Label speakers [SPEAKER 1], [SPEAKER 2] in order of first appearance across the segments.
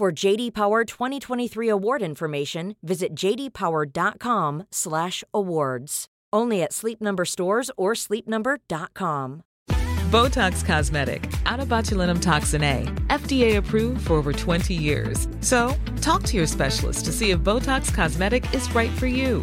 [SPEAKER 1] For JD Power 2023 award information, visit jdpower.com/awards. Only at Sleep Number stores or sleepnumber.com.
[SPEAKER 2] Botox Cosmetic, out of botulinum toxin A, FDA approved for over 20 years. So, talk to your specialist to see if Botox Cosmetic is right for you.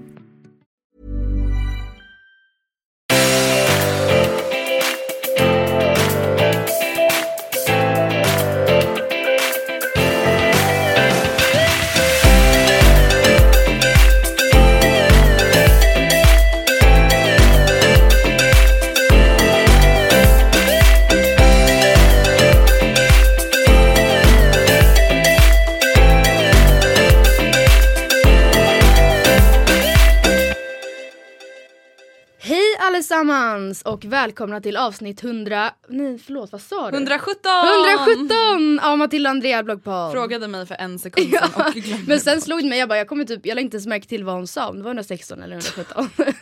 [SPEAKER 3] allesammans och välkomna till avsnitt 100... Nej förlåt vad sa du?
[SPEAKER 4] 117!
[SPEAKER 3] 117 av Matilda Andrea bloggpodd.
[SPEAKER 4] Frågade mig för en sekund sedan
[SPEAKER 3] Ja,
[SPEAKER 4] och glömde.
[SPEAKER 3] men sen slog det mig, jag bara jag kommer typ, jag lade inte ens märke till vad hon sa, om det var 116 eller 117.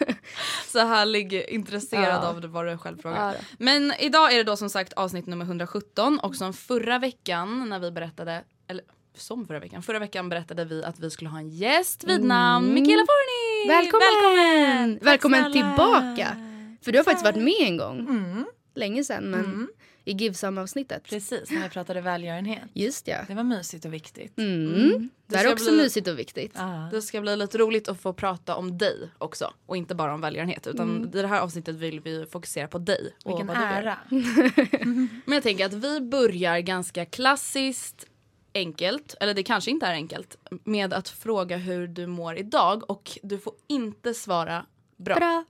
[SPEAKER 4] Så härlig, intresserad
[SPEAKER 3] Ja.
[SPEAKER 4] av vad du själv frågar.
[SPEAKER 3] Ja.
[SPEAKER 4] Men idag är det då som sagt avsnitt nummer 117 och som förra veckan när vi berättade, eller som förra veckan, förra veckan berättade vi att vi skulle ha en gäst vid namn
[SPEAKER 3] Mm.
[SPEAKER 4] Michaela Forni!
[SPEAKER 3] Välkommen!
[SPEAKER 4] Välkommen,
[SPEAKER 3] Välkommen tillbaka! För du har faktiskt varit med en gång,
[SPEAKER 5] Mm,
[SPEAKER 3] länge sedan men i Givsam-avsnittet.
[SPEAKER 5] precis, när vi pratade välgörenhet.
[SPEAKER 3] Just ja.
[SPEAKER 5] Det var mysigt och viktigt.
[SPEAKER 3] Mm. Det här
[SPEAKER 4] ska
[SPEAKER 3] är också
[SPEAKER 4] bli-
[SPEAKER 3] mysigt och viktigt.
[SPEAKER 5] Ja.
[SPEAKER 4] Det ska bli lite roligt att få prata om dig också och inte bara om välgörenhet utan i det här avsnittet vill vi fokusera på dig. och
[SPEAKER 5] Vilken
[SPEAKER 4] vad du gör.
[SPEAKER 5] ära.
[SPEAKER 4] Men jag tänker att vi börjar ganska klassiskt enkelt, eller det kanske inte är enkelt, med att fråga hur du mår idag och du får inte svara bra.
[SPEAKER 3] Bra.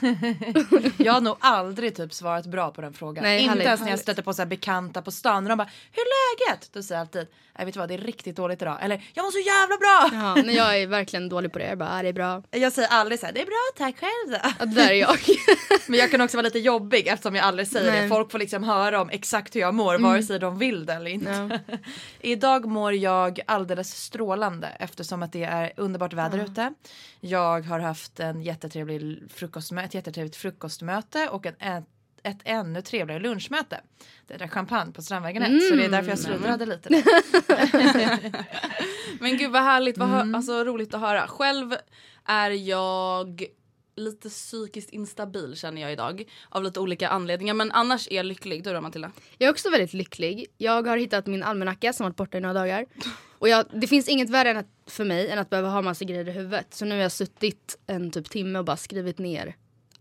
[SPEAKER 5] Jag har nog aldrig typ svarat bra på den frågan.
[SPEAKER 3] Nej,
[SPEAKER 5] inte
[SPEAKER 3] härligt.
[SPEAKER 5] ens när jag stöter på så här bekanta på stan och de bara “Hur är läget?” Då säger jag alltid “Nej vet du vad, det är riktigt dåligt idag” eller “Jag mår så jävla bra!”
[SPEAKER 3] Ja, men jag är verkligen dålig på det. Jag bara, ah, det är bra.
[SPEAKER 5] Jag säger aldrig så här “Det är bra, tack själv då.”
[SPEAKER 3] Ja, det där är jag.
[SPEAKER 5] Men jag kan också vara lite jobbig eftersom jag aldrig säger
[SPEAKER 3] Nej.
[SPEAKER 5] det. Folk får liksom höra om exakt hur jag mår vare sig de vill det eller inte.
[SPEAKER 3] Ja.
[SPEAKER 5] Idag mår jag alldeles strålande eftersom att det är underbart väder ute. Jag har haft en jättetrevlig frukostmö- ett jättetrevligt frukostmöte och en, ett, ett ännu trevligare lunchmöte. Det drack champagne på Strandvägen 1 så det är därför jag sluddrade lite. Där.
[SPEAKER 4] Men gud vad härligt, vad
[SPEAKER 5] Mm.
[SPEAKER 4] alltså, roligt att höra. Själv är jag lite psykiskt instabil känner jag idag av lite olika anledningar men annars är jag lycklig. Du då Matilda?
[SPEAKER 3] Jag är också väldigt lycklig. Jag har hittat min almanacka som varit borta i några dagar. Och jag, det finns inget värre än att, för mig än att behöva ha massa grejer i huvudet. Så nu har jag suttit en typ timme och bara skrivit ner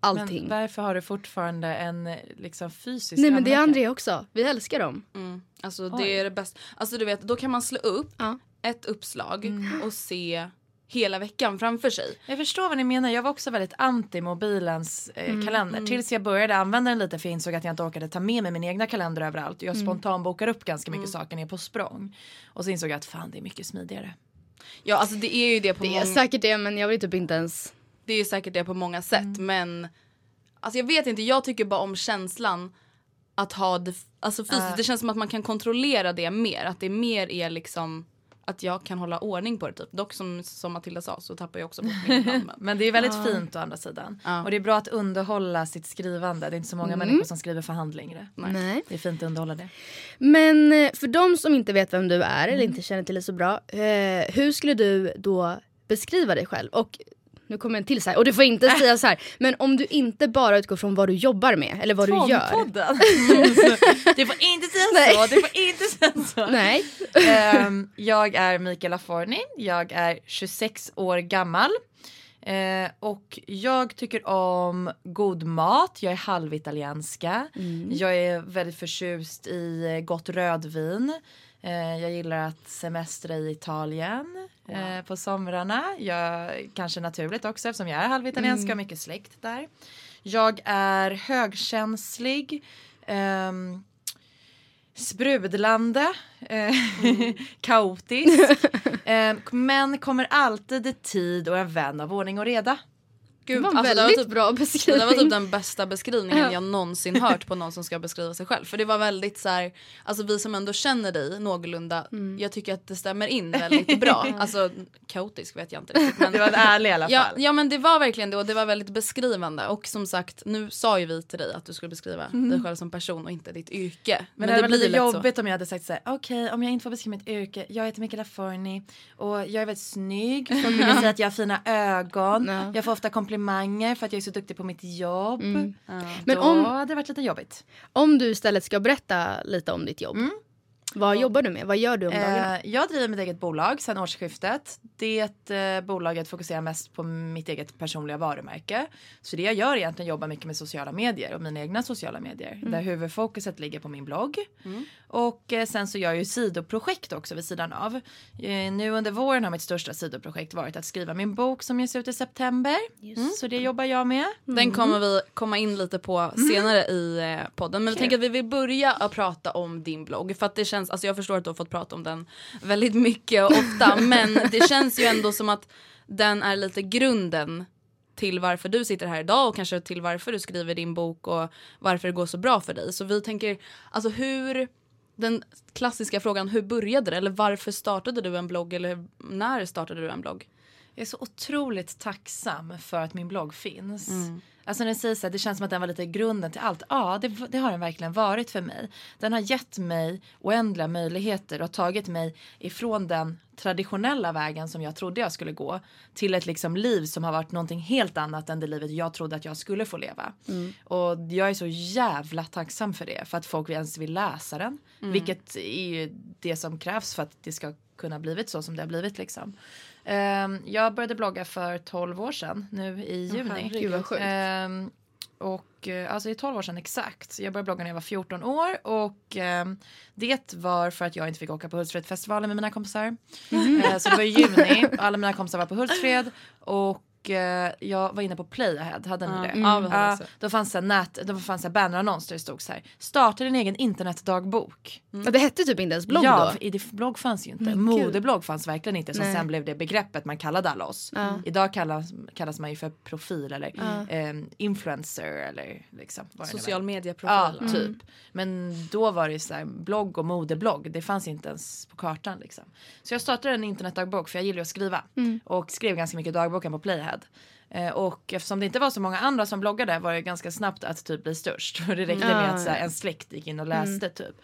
[SPEAKER 3] allting.
[SPEAKER 5] Men varför har du fortfarande en liksom fysisk
[SPEAKER 3] Nej men det är? André också. Vi älskar dem.
[SPEAKER 4] Mm. Alltså
[SPEAKER 5] Oj.
[SPEAKER 4] det är det bästa. Alltså du vet då kan man slå upp
[SPEAKER 3] Ja.
[SPEAKER 4] ett uppslag
[SPEAKER 5] Mm.
[SPEAKER 4] och se hela veckan framför sig.
[SPEAKER 5] Jag förstår vad ni menar. Jag var också väldigt anti mobilens eh,
[SPEAKER 3] Mm,
[SPEAKER 5] kalender. Tills jag började använda den lite för jag insåg att jag inte orkade ta med mig min egna kalender överallt. Jag
[SPEAKER 3] Mm.
[SPEAKER 5] spontanbokar upp ganska mycket saker ner på språng. Och så insåg jag att fan det är mycket smidigare.
[SPEAKER 4] Ja alltså det är ju det på
[SPEAKER 3] Det är
[SPEAKER 4] många,
[SPEAKER 3] säkert det men jag vill typ inte ens...
[SPEAKER 4] det är ju säkert det på många sätt
[SPEAKER 5] Mm.
[SPEAKER 4] men alltså jag vet inte, jag tycker bara om känslan att ha det alltså fysiskt.
[SPEAKER 5] Ja.
[SPEAKER 4] Det känns som att man kan kontrollera det mer. Att det mer är liksom att jag kan hålla ordning på det typ. Dock som, som Matilda sa så tappar jag också bort min men-
[SPEAKER 5] det är väldigt fint å andra sidan.
[SPEAKER 4] Ja.
[SPEAKER 5] Och det är bra att underhålla sitt skrivande. Det är inte så många
[SPEAKER 3] Mm.
[SPEAKER 5] människor som skriver för hand längre.
[SPEAKER 3] Nej.
[SPEAKER 5] Det är fint att underhålla det.
[SPEAKER 3] Men eh, för de som inte vet vem du är
[SPEAKER 5] Mm.
[SPEAKER 3] eller inte känner till dig så bra. Eh, hur skulle du då beskriva dig själv? Och nu kommer en till så här. Och du får inte
[SPEAKER 5] Äh.
[SPEAKER 3] säga så här. Men om du inte bara utgår från vad du jobbar med eller vad du gör.
[SPEAKER 5] Du får inte säga
[SPEAKER 3] Nej.
[SPEAKER 5] så. Du får inte säga så.
[SPEAKER 3] Nej.
[SPEAKER 5] Ehm, jag är Mikaela Forni. Jag är 26 år gammal. Eh, och jag tycker om god mat. Jag är halvitalienska. Jag är väldigt förtjust i gott rödvin. Eh, jag gillar att semestra i Italien eh, på somrarna. Jag, kanske naturligt också eftersom jag är halvitalienska och mycket släkt där. Jag är högkänslig. ehm, sprudlande, eh, kaotisk. eh, men kommer alltid i tid och är vän av ordning och reda.
[SPEAKER 3] Det var en
[SPEAKER 4] alltså, det var
[SPEAKER 3] väldigt
[SPEAKER 4] typ-
[SPEAKER 3] bra
[SPEAKER 4] Det
[SPEAKER 3] beskrivning.
[SPEAKER 4] var typ den bästa beskrivningen
[SPEAKER 3] Ja.
[SPEAKER 4] jag någonsin hört på någon som ska beskriva sig själv. För det var väldigt så här, alltså vi som ändå känner dig någorlunda,
[SPEAKER 3] Mm.
[SPEAKER 4] jag tycker att det stämmer in väldigt bra. Alltså kaotisk vet jag inte riktigt. Men
[SPEAKER 5] Det var ärlig i alla fall.
[SPEAKER 4] Ja, ja men det var verkligen det och det var väldigt beskrivande. Och som sagt, nu sa ju vi till dig att du skulle beskriva dig själv som person och inte ditt yrke.
[SPEAKER 5] Mm. Men, det, var
[SPEAKER 4] blir
[SPEAKER 5] lite
[SPEAKER 4] lätt så.
[SPEAKER 5] jobbigt om jag hade sagt så här: okej om jag inte får beskriva mitt yrke, jag heter Mikaela Forni och jag är väldigt snygg, folk brukar säga att jag har fina ögon,
[SPEAKER 3] Ja.
[SPEAKER 5] jag får ofta komplimanger för att jag är så duktig på mitt jobb.
[SPEAKER 3] Men
[SPEAKER 5] Men Då
[SPEAKER 3] om-
[SPEAKER 5] hade det varit lite jobbigt.
[SPEAKER 3] Om du istället ska berätta lite om ditt jobb. Vad jobbar du med? Vad gör du om dagarna?
[SPEAKER 5] Eh, jag driver mitt eget bolag sedan årsskiftet. Det eh, bolaget fokuserar mest på mitt eget personliga varumärke. Så det jag gör är egentligen jobbar mycket med sociala medier och mina egna sociala medier. Där huvudfokuset ligger på min blogg. Och eh, sen så gör jag ju sidoprojekt också vid sidan av. Eh, nu under våren har mitt största sidoprojekt varit att skriva min bok som ges ut i september. Mm, så det jobbar jag med.
[SPEAKER 4] Den kommer vi komma in lite på senare i eh, podden. Men jag tänker att vi vill börja att prata om din blogg. För att det känns, alltså jag förstår att du har fått prata om den väldigt mycket och ofta. men det känns ju ändå som att den är lite grunden till varför du sitter här idag och kanske till varför du skriver din bok och varför det går så bra för dig. Så vi tänker, alltså hur, den klassiska frågan, hur började det? Eller varför startade du en blogg? Eller när startade du en blogg?
[SPEAKER 5] Jag är så otroligt tacksam för att min blogg finns. Alltså när jag säger så här, det känns som att den var lite grunden till allt. Ja, det, det har den verkligen varit för mig. Den har gett mig oändliga möjligheter och tagit mig ifrån den traditionella vägen som jag trodde jag skulle gå till ett liksom liv som har varit någonting helt annat än det livet jag trodde att jag skulle få leva. Och jag är så jävla tacksam för det, för att folk ens vill läsa den. Vilket är ju det som krävs för att det ska kunna blivit så som det har blivit liksom. Ehm, jag började blogga för 12 år sedan nu i juni.
[SPEAKER 3] Gud vad sjukt.
[SPEAKER 5] Ehm, och eh, alltså är 12 år sedan exakt. Jag började blogga när jag var 14 år och ehm, det var för att jag inte fick åka på Hultsfredsfestivalen med mina kompisar. Eh, så det var i juni, alla mina kompisar var på Hultsfred och eh, jag var inne på Playahead, hade ni det?
[SPEAKER 4] Ja, hade
[SPEAKER 5] Ja,
[SPEAKER 4] också.
[SPEAKER 5] då fanns det nät, då fanns det bannerannons där det stod så här. Starta din egen internetdagbok.
[SPEAKER 3] Ja, det hette typ inte ens blogg
[SPEAKER 5] ja,
[SPEAKER 3] då?
[SPEAKER 5] det blogg fanns ju inte. Modeblogg fanns verkligen inte som
[SPEAKER 3] Nej.
[SPEAKER 5] sen blev det begreppet man kallade alla oss.
[SPEAKER 3] Ja.
[SPEAKER 5] Idag kallas, kallas man ju för profil eller ehm, influencer eller liksom.
[SPEAKER 4] Social
[SPEAKER 5] är.
[SPEAKER 4] medieprofil.
[SPEAKER 5] Ja, typ. Men då var det så här blogg och modeblogg. Det fanns inte ens på kartan liksom. Så jag startade en internetdagbok för jag gillar att skriva. Och skrev ganska mycket dagboken på Playhead. Eh, och eftersom det inte var så många andra som bloggade var det ganska snabbt att typ bli störst. Och det räckte med att så här, en släkt gick in och läste typ.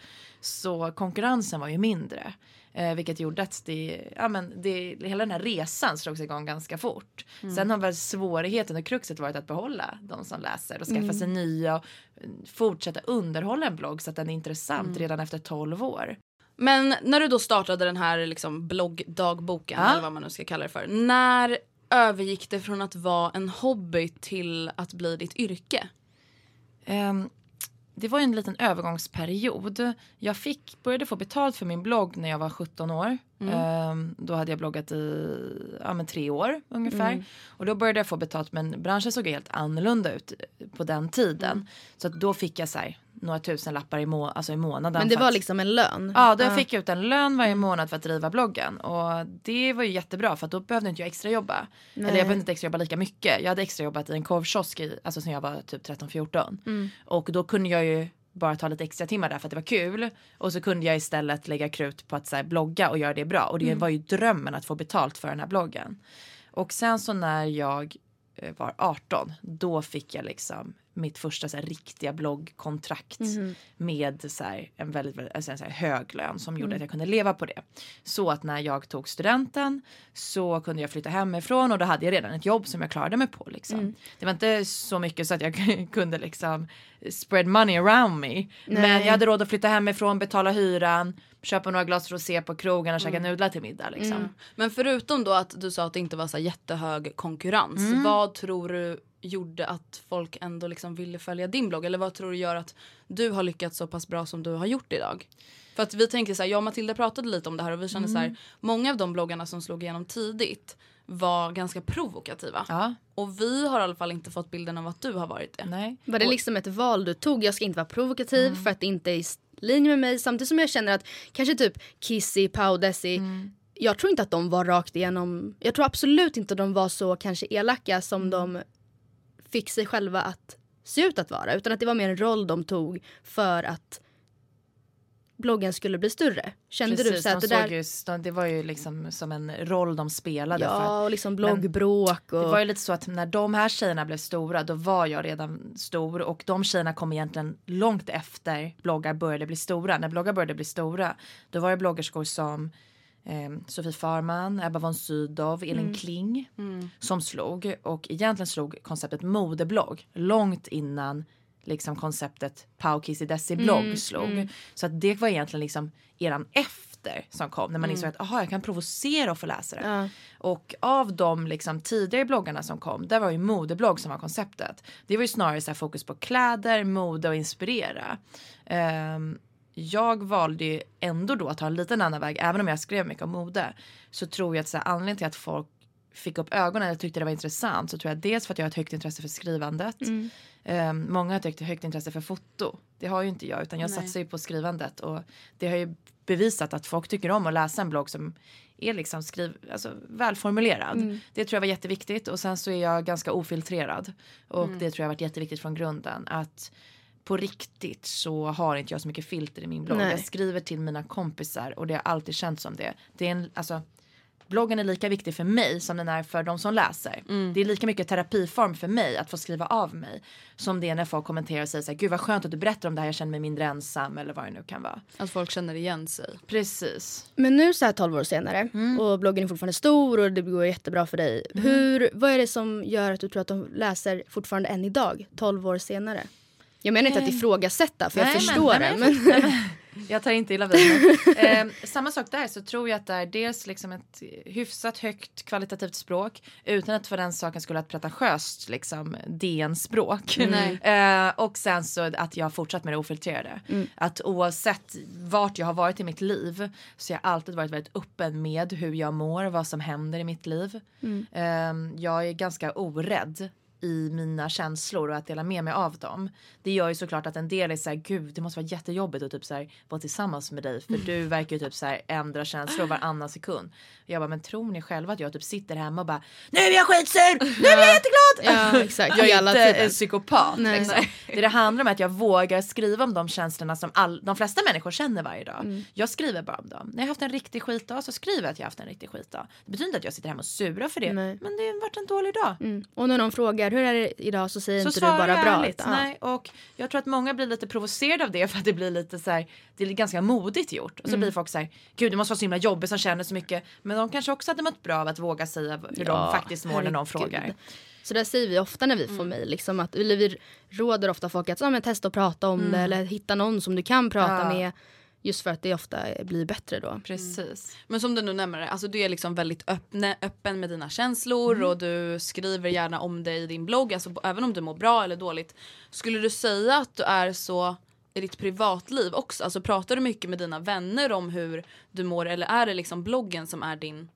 [SPEAKER 5] Så konkurrensen var ju mindre. Eh, vilket gjorde att det, ja, men det, hela den här resan slogs igång ganska fort. Sen har väl svårigheten och kruxet varit att behålla de som läser och skaffa sig nya och eh, fortsätta underhålla en blogg så att den är intressant redan efter 12 år.
[SPEAKER 4] Men när du då startade den här liksom bloggdagboken,
[SPEAKER 5] Ja.
[SPEAKER 4] eller vad man nu ska kalla det för. När övergick det från att vara en hobby till att bli ditt yrke?
[SPEAKER 5] Um, det var en liten övergångsperiod. Jag fick, började få betalt för min blogg när jag var 17 år. Ehm, då hade jag bloggat i ja, men tre år ungefär. Och då började jag få betalt men branschen såg helt annorlunda ut på den tiden. Så att då fick jag så här, några tusen lappar i, må- alltså i månaden.
[SPEAKER 3] Men det var
[SPEAKER 5] att-
[SPEAKER 3] liksom en lön?
[SPEAKER 5] Ja, då jag fick ut en lön varje månad för att driva bloggen. Och det var ju jättebra för att då behövde inte jag extra jobba. Eller jag behövde inte extra jobba lika mycket. Jag hade extra jobbat i en korvkiosk i, alltså sen jag var typ 13-14. Och då kunde jag ju bara ta lite extra timmar där för att det var kul. Och så kunde jag istället lägga krut på att så här, blogga och göra det bra. Och det var ju drömmen att få betalt för den här bloggen. Och sen så när jag eh, var 18, då fick jag liksom mitt första så här, riktiga bloggkontrakt med så här, en väldigt, väldigt alltså, en så här, hög lön som gjorde att jag kunde leva på det. Så att när jag tog studenten så kunde jag flytta hemifrån och då hade jag redan ett jobb som jag klarade mig på. Liksom. Det var inte så mycket så att jag kunde liksom spread money around me. Men jag hade råd att flytta hemifrån, betala hyran, köpa några glas rosé på krogen och käka nudlar till middag liksom.
[SPEAKER 4] Men förutom då att du sa att det inte var så jättehög konkurrens.
[SPEAKER 5] Mm.
[SPEAKER 4] Vad tror du gjorde att folk ändå liksom ville följa din blogg? Eller vad tror du gör att du har lyckats så pass bra som du har gjort idag? För att vi tänker så här, jag och Matilda pratade lite om det här och vi kände så
[SPEAKER 5] Mm.
[SPEAKER 4] här, många av de bloggarna som slog igenom tidigt var ganska provokativa.
[SPEAKER 5] Ja,
[SPEAKER 4] Och vi har i alla fall inte fått bilden av att du har varit det.
[SPEAKER 5] nej.
[SPEAKER 3] Var det liksom ett val du tog? Jag ska inte vara provokativ för att det inte är i linje med mig. Samtidigt som jag känner att kanske typ Kissy, Pau, Desi. Jag tror inte att de var rakt igenom. Jag tror absolut inte de var så kanske elaka som de fick sig själva att se ut att vara. Utan att det var mer en roll de tog för att bloggen skulle bli större. Kände du
[SPEAKER 5] Precis,
[SPEAKER 3] så att
[SPEAKER 5] de
[SPEAKER 3] det där...
[SPEAKER 5] såg ju, de, det var ju liksom som en roll de spelade. för
[SPEAKER 3] Ja, och liksom bloggbråk och...
[SPEAKER 5] Det var ju lite så att när de här tjejerna blev stora då var jag redan stor och de tjejerna kom egentligen långt efter bloggar började bli stora. När bloggar började bli stora då var det bloggerskor som eh, Sofie Farman, Ebba von Sydow, Elin Kling som slog och egentligen slog konceptet modeblogg långt innan liksom konceptet Pau Kissy Desi blogg slog. Så att det var egentligen liksom eran efter som kom när man insåg att aha, jag kan provocera och få läsare.
[SPEAKER 3] Ja.
[SPEAKER 5] Och av de liksom tidigare bloggarna som kom, där var ju modeblogg som var konceptet. Det var ju snarare så fokus på kläder, mode och inspirera. Ehm, jag valde ju ändå då att ta en liten annan väg, även om jag skrev mycket om mode. Så tror jag att så här, anledningen till att folk fick upp ögonen och tyckte det var intressant så tror jag dels för att jag har ett högt intresse för skrivandet. Ehm, många har ett högt, intresse för foto. Det har ju inte jag utan jag satsar ju på skrivandet och det har ju bevisat att folk tycker om att läsa en blogg som är liksom skriv, alltså välformulerad. Det tror jag var jätteviktigt och sen så är jag ganska ofiltrerad och det tror jag varit jätteviktigt från grunden att på riktigt så har inte jag så mycket filter i min blogg.
[SPEAKER 3] Nej.
[SPEAKER 5] Jag skriver till mina kompisar och det har alltid känts som det. Det är en, alltså bloggen är lika viktig för mig som den är för de som läser. Det är lika mycket terapiform för mig att få skriva av mig. Som det är när folk kommenterar och säger så här, gud vad skönt att du berättar om det här, jag känner mig mindre ensam eller vad det nu kan vara.
[SPEAKER 4] Att folk känner igen sig.
[SPEAKER 5] Precis.
[SPEAKER 3] Men nu så här 12 år senare och bloggen är fortfarande stor och det går jättebra för dig. Hur, vad är det som gör att du tror att de läser fortfarande än idag, 12 år senare? Jag menar inte att ifrågasätta för jag
[SPEAKER 5] Nej, men-
[SPEAKER 3] förstår
[SPEAKER 5] nej,
[SPEAKER 3] det.
[SPEAKER 5] men
[SPEAKER 3] Men,
[SPEAKER 5] Jag tar inte illa vid eh, Samma sak där så tror jag att det är dels liksom ett hyfsat högt kvalitativt språk utan att för den saken skulle ha ett pretentiöst liksom DN-språk. Eh, och sen så att jag har fortsatt med det ofiltrerade. Att oavsett vart jag har varit i mitt liv så har jag alltid varit väldigt öppen med hur jag mår, vad som händer i mitt liv. Eh, jag är ganska orädd i mina känslor och att dela med mig av dem. Det gör ju såklart att en del är så här, gud det måste vara jättejobbigt att typ så här, vara tillsammans med dig för du verkar ju typ så här, ändra känslor varannan sekund. Och jag bara, men tror ni själva att jag typ sitter hemma och bara, nu är jag skitsur, nu är jag jätteglad!
[SPEAKER 3] ja, exakt.
[SPEAKER 5] Jag är
[SPEAKER 3] alla
[SPEAKER 5] inte en psykopat. Liksom. Det det handlar om att jag vågar skriva om de känslorna som all, de flesta människor känner varje dag.
[SPEAKER 3] Mm.
[SPEAKER 5] Jag skriver bara om dem. När jag har haft en riktig skitdag så skriver jag att jag har haft en riktig skitdag. Det betyder inte att jag sitter hemma och surar för det.
[SPEAKER 3] Nej.
[SPEAKER 5] Men det har varit en dålig dag.
[SPEAKER 3] Mm. Och när någon frågar hur är det idag så säger
[SPEAKER 5] Så
[SPEAKER 3] inte du bara bra.
[SPEAKER 5] ärligt.
[SPEAKER 3] ja.
[SPEAKER 5] Nej, och jag tror att många blir lite provocerade av det för att det blir lite så här, det är ganska modigt gjort. Och så
[SPEAKER 3] Mm.
[SPEAKER 5] blir folk så här, gud det måste vara så himla jobbigt som känner så mycket. Men de kanske också hade mått bra av att våga säga hur
[SPEAKER 3] Ja,
[SPEAKER 5] de faktiskt mår när någon frågar.
[SPEAKER 3] Så där säger vi ofta när vi får mejl. Liksom att, eller vi råder ofta folk att ah, men testa att prata om det eller hitta någon som du kan prata
[SPEAKER 5] Ja.
[SPEAKER 3] med. Just för att det ofta blir bättre då.
[SPEAKER 5] Precis.
[SPEAKER 4] Men som du nu nämner, alltså du är liksom väldigt öppne, öppen med dina känslor och du skriver gärna om det i din blogg, alltså, även om du mår bra eller dåligt. Skulle du säga att du är så i ditt privatliv också? Alltså pratar du mycket med dina vänner om hur du mår eller är det liksom bloggen som är din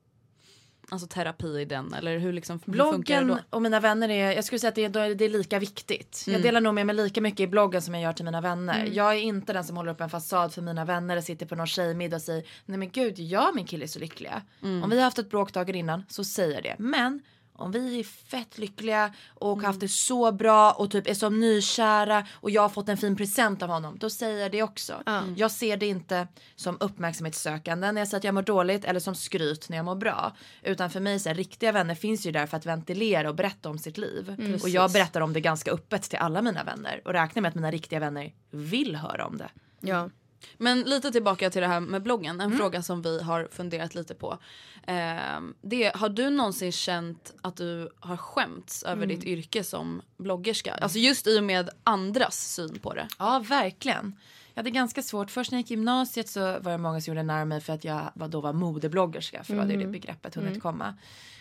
[SPEAKER 4] alltså, terapi i den? Eller hur, liksom, hur
[SPEAKER 5] Bloggen
[SPEAKER 4] då?
[SPEAKER 5] och mina vänner är, jag skulle säga att det är, det är lika viktigt.
[SPEAKER 4] Mm.
[SPEAKER 5] Jag delar nog med mig lika mycket i bloggen som jag gör till mina vänner. Jag är inte den som håller upp en fasad för mina vänner och sitter på någon tjejmiddag och säger nej men gud jag och min kille är så lyckliga.
[SPEAKER 4] Mm.
[SPEAKER 5] Om vi har haft ett bråk dagen innan så säger jag det. Men om vi är fett lyckliga och har haft det så bra och typ är så nykära och jag har fått en fin present av honom. Då säger jag det också. Jag ser det inte som uppmärksamhetssökande när jag säger att jag mår dåligt eller som skryt när jag mår bra. Utan för mig så här, riktiga vänner finns ju där för att ventilera och berätta om sitt liv. och jag berättar om det ganska öppet till alla mina vänner och räknar med att mina riktiga vänner vill höra om det.
[SPEAKER 3] Ja.
[SPEAKER 4] Men lite tillbaka till det här med bloggen.
[SPEAKER 5] Mm.
[SPEAKER 4] En fråga som vi har funderat lite på. Eh, det, har du någonsin känt att du har skämts över
[SPEAKER 5] Mm.
[SPEAKER 4] ditt yrke som bloggerska? Alltså just i och med andras syn på det.
[SPEAKER 5] Ja, verkligen. Jag hade ganska svårt. Först när jag gick gymnasiet så var det många som gjorde narr av mig för att jag var, då var modebloggerska. För då hade det begreppet hunnit komma.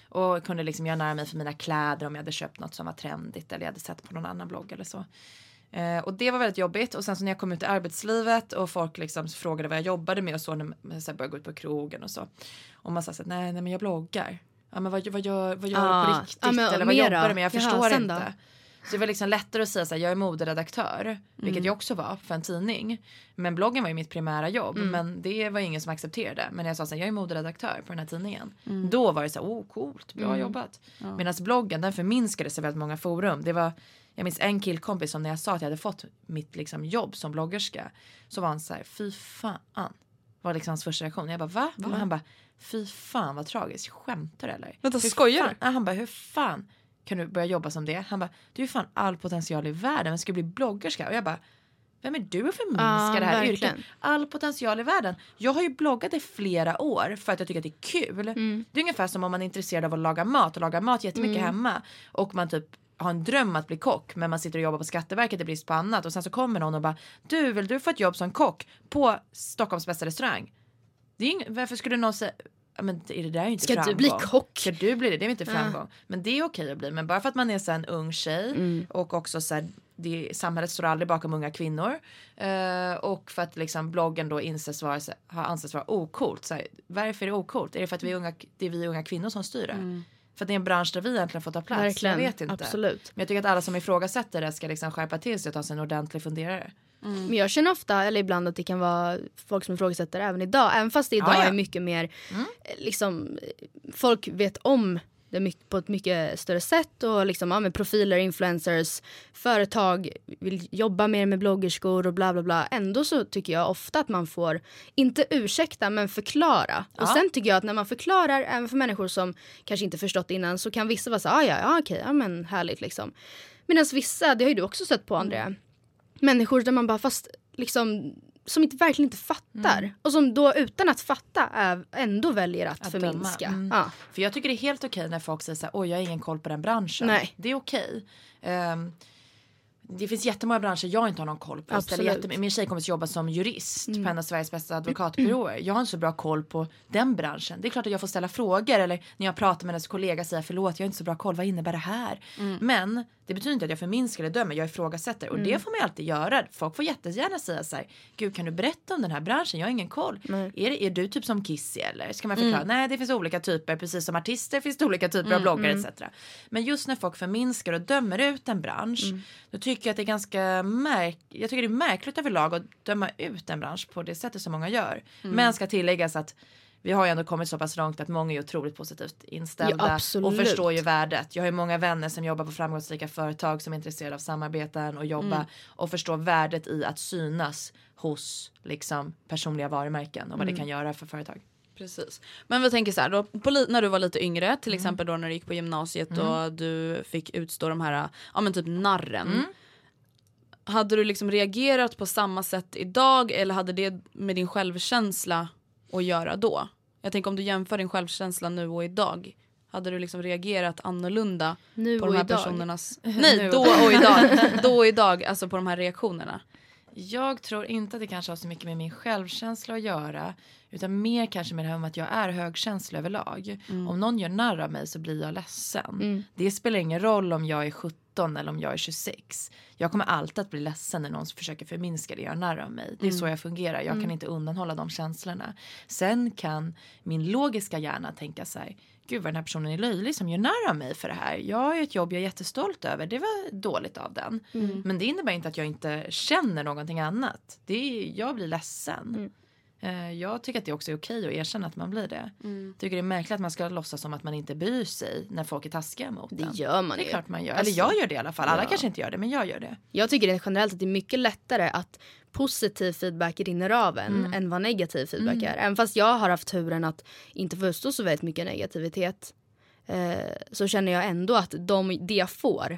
[SPEAKER 5] Och kunde liksom göra narr av mig för mina kläder om jag hade köpt något som var trendigt eller jag hade sett på någon annan blogg eller så. Eh, och det var väldigt jobbigt. Och sen så när jag kom ut i arbetslivet och folk liksom frågade vad jag jobbade med och så när man så här började gå ut på krogen och så. Och man sa så här, nej, nej men jag bloggar. Ja men vad, vad gör, vad gör du
[SPEAKER 3] Ah,
[SPEAKER 5] på riktigt?
[SPEAKER 3] ja, men
[SPEAKER 5] eller vad jobbar du med? Jag
[SPEAKER 3] Jaha,
[SPEAKER 5] förstår
[SPEAKER 3] då?
[SPEAKER 5] inte. Så det var liksom lättare att säga så här, jag är moderedaktör, vilket jag också var för en tidning. Men bloggen var ju mitt primära jobb, men det var ingen som accepterade. Men när jag sa så här, jag är moderedaktör på den här tidningen. Då var det så här, oh coolt, bra jobbat. Medan bloggen, den förminskades i väldigt många forum. Det var, jag minns en killkompis som när jag sa att jag hade fått mitt liksom, jobb som bloggerska. Så var han så här, fy fan. Var liksom hans första reaktion. Jag bara, va? va? Han bara, fy fan vad tragiskt, skämtar du eller?
[SPEAKER 4] Vänta,
[SPEAKER 5] Hur
[SPEAKER 4] skojar du?
[SPEAKER 5] Han bara, hur fan kan du börja jobba som det? Han bara, du är fan all potential i världen, vem ska bli bloggerska? Och jag bara, vem är du att förminska
[SPEAKER 3] Ja,
[SPEAKER 5] det här
[SPEAKER 3] verkligen.
[SPEAKER 5] yrket? All potential i världen. Jag har ju bloggat i flera år för att jag tycker att det är kul.
[SPEAKER 3] Mm.
[SPEAKER 5] Det är ungefär som om man är intresserad av att laga mat och laga mat jättemycket
[SPEAKER 3] Mm.
[SPEAKER 5] hemma och man typ har en dröm att bli kock men man sitter och jobbar på Skatteverket i brist på annat och sen så kommer någon och bara du vill du få ett jobb som kock på Stockholms bästa restaurang? Det är ing- varför skulle någon säga Ja, men det där är ju inte
[SPEAKER 3] Ska du
[SPEAKER 5] framgång.
[SPEAKER 3] bli kock?
[SPEAKER 5] Ska du bli det? Det är inte framgång. Men det är okej att bli. Men bara för att man är så en ung tjej
[SPEAKER 3] Mm.
[SPEAKER 5] och också så här, det, samhället står aldrig bakom unga kvinnor. Eh, och för att liksom bloggen då inses vara, har ansetts vara. Så här, varför är det ocoolt? Är det för att vi är unga, det är vi unga kvinnor som styr det? För det är en bransch där vi egentligen får ta plats.
[SPEAKER 3] Verkligen,
[SPEAKER 5] Jag vet inte.
[SPEAKER 3] absolut.
[SPEAKER 5] Men jag tycker att alla som ifrågasätter det ska liksom skärpa till sig och ta sig en ordentlig funderare.
[SPEAKER 3] Men jag känner ofta, eller ibland att det kan vara folk som ifrågasätter även idag. Även fast det idag
[SPEAKER 5] Ja, ja.
[SPEAKER 3] är mycket mer, eh, liksom, folk vet om det på ett mycket större sätt och liksom, ja, med profiler, influencers, företag vill jobba mer med bloggerskor och bla bla bla. Ändå så tycker jag ofta att man får, inte ursäkta men förklara. Och
[SPEAKER 5] Ja.
[SPEAKER 3] sen tycker jag att när man förklarar, även för människor som kanske inte förstått innan, så kan vissa vara så ah, ja, ja okej, ja men härligt liksom. Medan vissa, det har ju du också sett på Andrea, människor där man bara fast liksom som inte, verkligen inte fattar. Och som då utan att fatta är, ändå väljer att,
[SPEAKER 5] Att
[SPEAKER 3] förminska.
[SPEAKER 5] Mm.
[SPEAKER 3] Ja.
[SPEAKER 5] För jag tycker det är helt okej när folk säger så här, oj jag har ingen koll på den branschen.
[SPEAKER 3] Nej.
[SPEAKER 5] Det är okej. Ehm, det finns jättemånga branscher jag inte har någon koll på. Jättem- Min tjejkompis jobbar som jurist
[SPEAKER 3] Mm.
[SPEAKER 5] på en av Sveriges bästa advokatbyråer. Jag har inte så bra koll på den branschen. Det är klart att jag får ställa frågor eller när jag pratar med hennes kollega säger förlåt jag har inte så bra koll, vad innebär det här?
[SPEAKER 3] Mm.
[SPEAKER 5] Men det betyder inte att jag förminskar eller dömer, jag ifrågasätter och
[SPEAKER 3] Mm.
[SPEAKER 5] det får man ju alltid göra. Folk får jättegärna säga så här, gud kan du berätta om den här branschen? Jag har ingen koll. Är, det, är du typ som Kissy eller? Ska man förklara? Nej det finns olika typer, precis som artister finns det olika typer av bloggare etc. Men just när folk förminskar och dömer ut en bransch då tycker jag att det är ganska märk jag tycker det är märkligt överlag att döma ut en bransch på det sättet som många gör. Men ska tilläggas att vi har ju ändå kommit så pass långt att många är otroligt positivt inställda
[SPEAKER 3] Ja,
[SPEAKER 5] och förstår ju värdet. Jag har ju många vänner som jobbar på framgångsrika företag som är intresserade av samarbeten och jobba och förstår värdet i att synas hos liksom personliga varumärken och vad det kan göra för företag.
[SPEAKER 4] Precis. Men vi tänker så här, då, på, när du var lite yngre,
[SPEAKER 5] Mm.
[SPEAKER 4] till exempel då när du gick på gymnasiet och du fick utstå de här, ja men typ narren.
[SPEAKER 5] Mm.
[SPEAKER 4] Hade du liksom reagerat på samma sätt idag eller hade det med din självkänsla att göra då? Jag tänker om du jämför din självkänsla nu och idag. Hade du liksom reagerat annorlunda
[SPEAKER 3] Nu
[SPEAKER 4] på de här
[SPEAKER 3] idag.
[SPEAKER 4] personernas... Nej, då och idag. då och idag, alltså på de här reaktionerna.
[SPEAKER 5] Jag tror inte att det kanske har så mycket med min självkänsla att göra. Utan mer kanske med det här med att jag är högkänslig överlag. Om någon gör narr av mig så blir jag ledsen. Det spelar ingen roll om jag är 17 eller om jag är 26. Jag kommer alltid att bli ledsen när någon försöker förminska det göra narr av mig. Det är så jag fungerar. Jag kan inte undanhålla de känslorna. Sen kan min logiska hjärna tänka så här. Gud vad den här personen är löjlig som gör narr av mig för det här. Jag har ju ett jobb jag är jättestolt över. Det var dåligt av den. Men det innebär inte att jag inte känner någonting annat. Det är, jag blir ledsen. Eh, Jag tycker att det också är okej att erkänna att man blir det. Tycker det är märkligt att man ska låtsas som att man inte bryr sig när folk är taskiga mot
[SPEAKER 3] Det
[SPEAKER 5] en.
[SPEAKER 3] gör man
[SPEAKER 5] Det är
[SPEAKER 3] ju.
[SPEAKER 5] klart man gör.
[SPEAKER 3] Alltså,
[SPEAKER 5] Eller jag gör det i alla fall. Alla
[SPEAKER 3] ja.
[SPEAKER 5] kanske inte gör det men jag gör det.
[SPEAKER 3] Jag tycker det generellt att det är mycket lättare att positiv feedback rinner av en
[SPEAKER 5] Mm.
[SPEAKER 3] än vad negativ feedback är. Även fast jag har haft turen att inte få så väldigt mycket negativitet eh, så känner jag ändå att de, det jag får,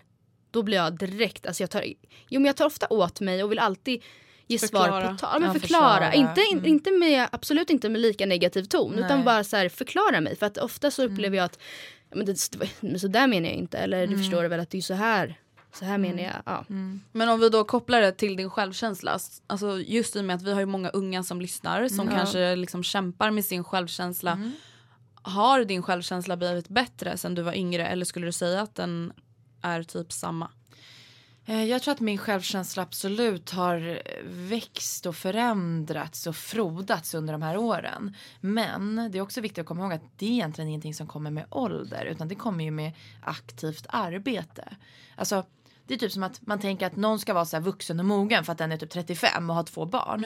[SPEAKER 3] då blir jag direkt, alltså jag tar, jo men jag tar ofta åt mig och vill alltid ge
[SPEAKER 4] Förklara.
[SPEAKER 3] svar på tal. Ja, men
[SPEAKER 5] Ja,
[SPEAKER 3] förklara. Inte,
[SPEAKER 5] Mm.
[SPEAKER 3] inte med, absolut inte med lika negativ ton utan
[SPEAKER 5] Nej.
[SPEAKER 3] bara så här, förklara mig. För att ofta så upplever jag att men det, men så där menar jag inte. Eller du förstår väl att det är så här. Så här menar jag. Ja.
[SPEAKER 4] Men om vi då kopplar det till din självkänsla. s- Alltså just i och med att vi har ju många unga som lyssnar som
[SPEAKER 3] Mm.
[SPEAKER 4] kanske liksom kämpar med sin självkänsla. Har din självkänsla blivit bättre sen du var yngre eller skulle du säga att den är typ samma?
[SPEAKER 5] Eh, jag tror att min självkänsla absolut har växt och förändrats och frodats under de här åren. Men det är också viktigt att komma ihåg att det är egentligen ingenting som kommer med ålder utan det kommer ju med aktivt arbete. Alltså det är typ som att man tänker att någon ska vara så här vuxen och mogen för att den är typ 35 och har två barn.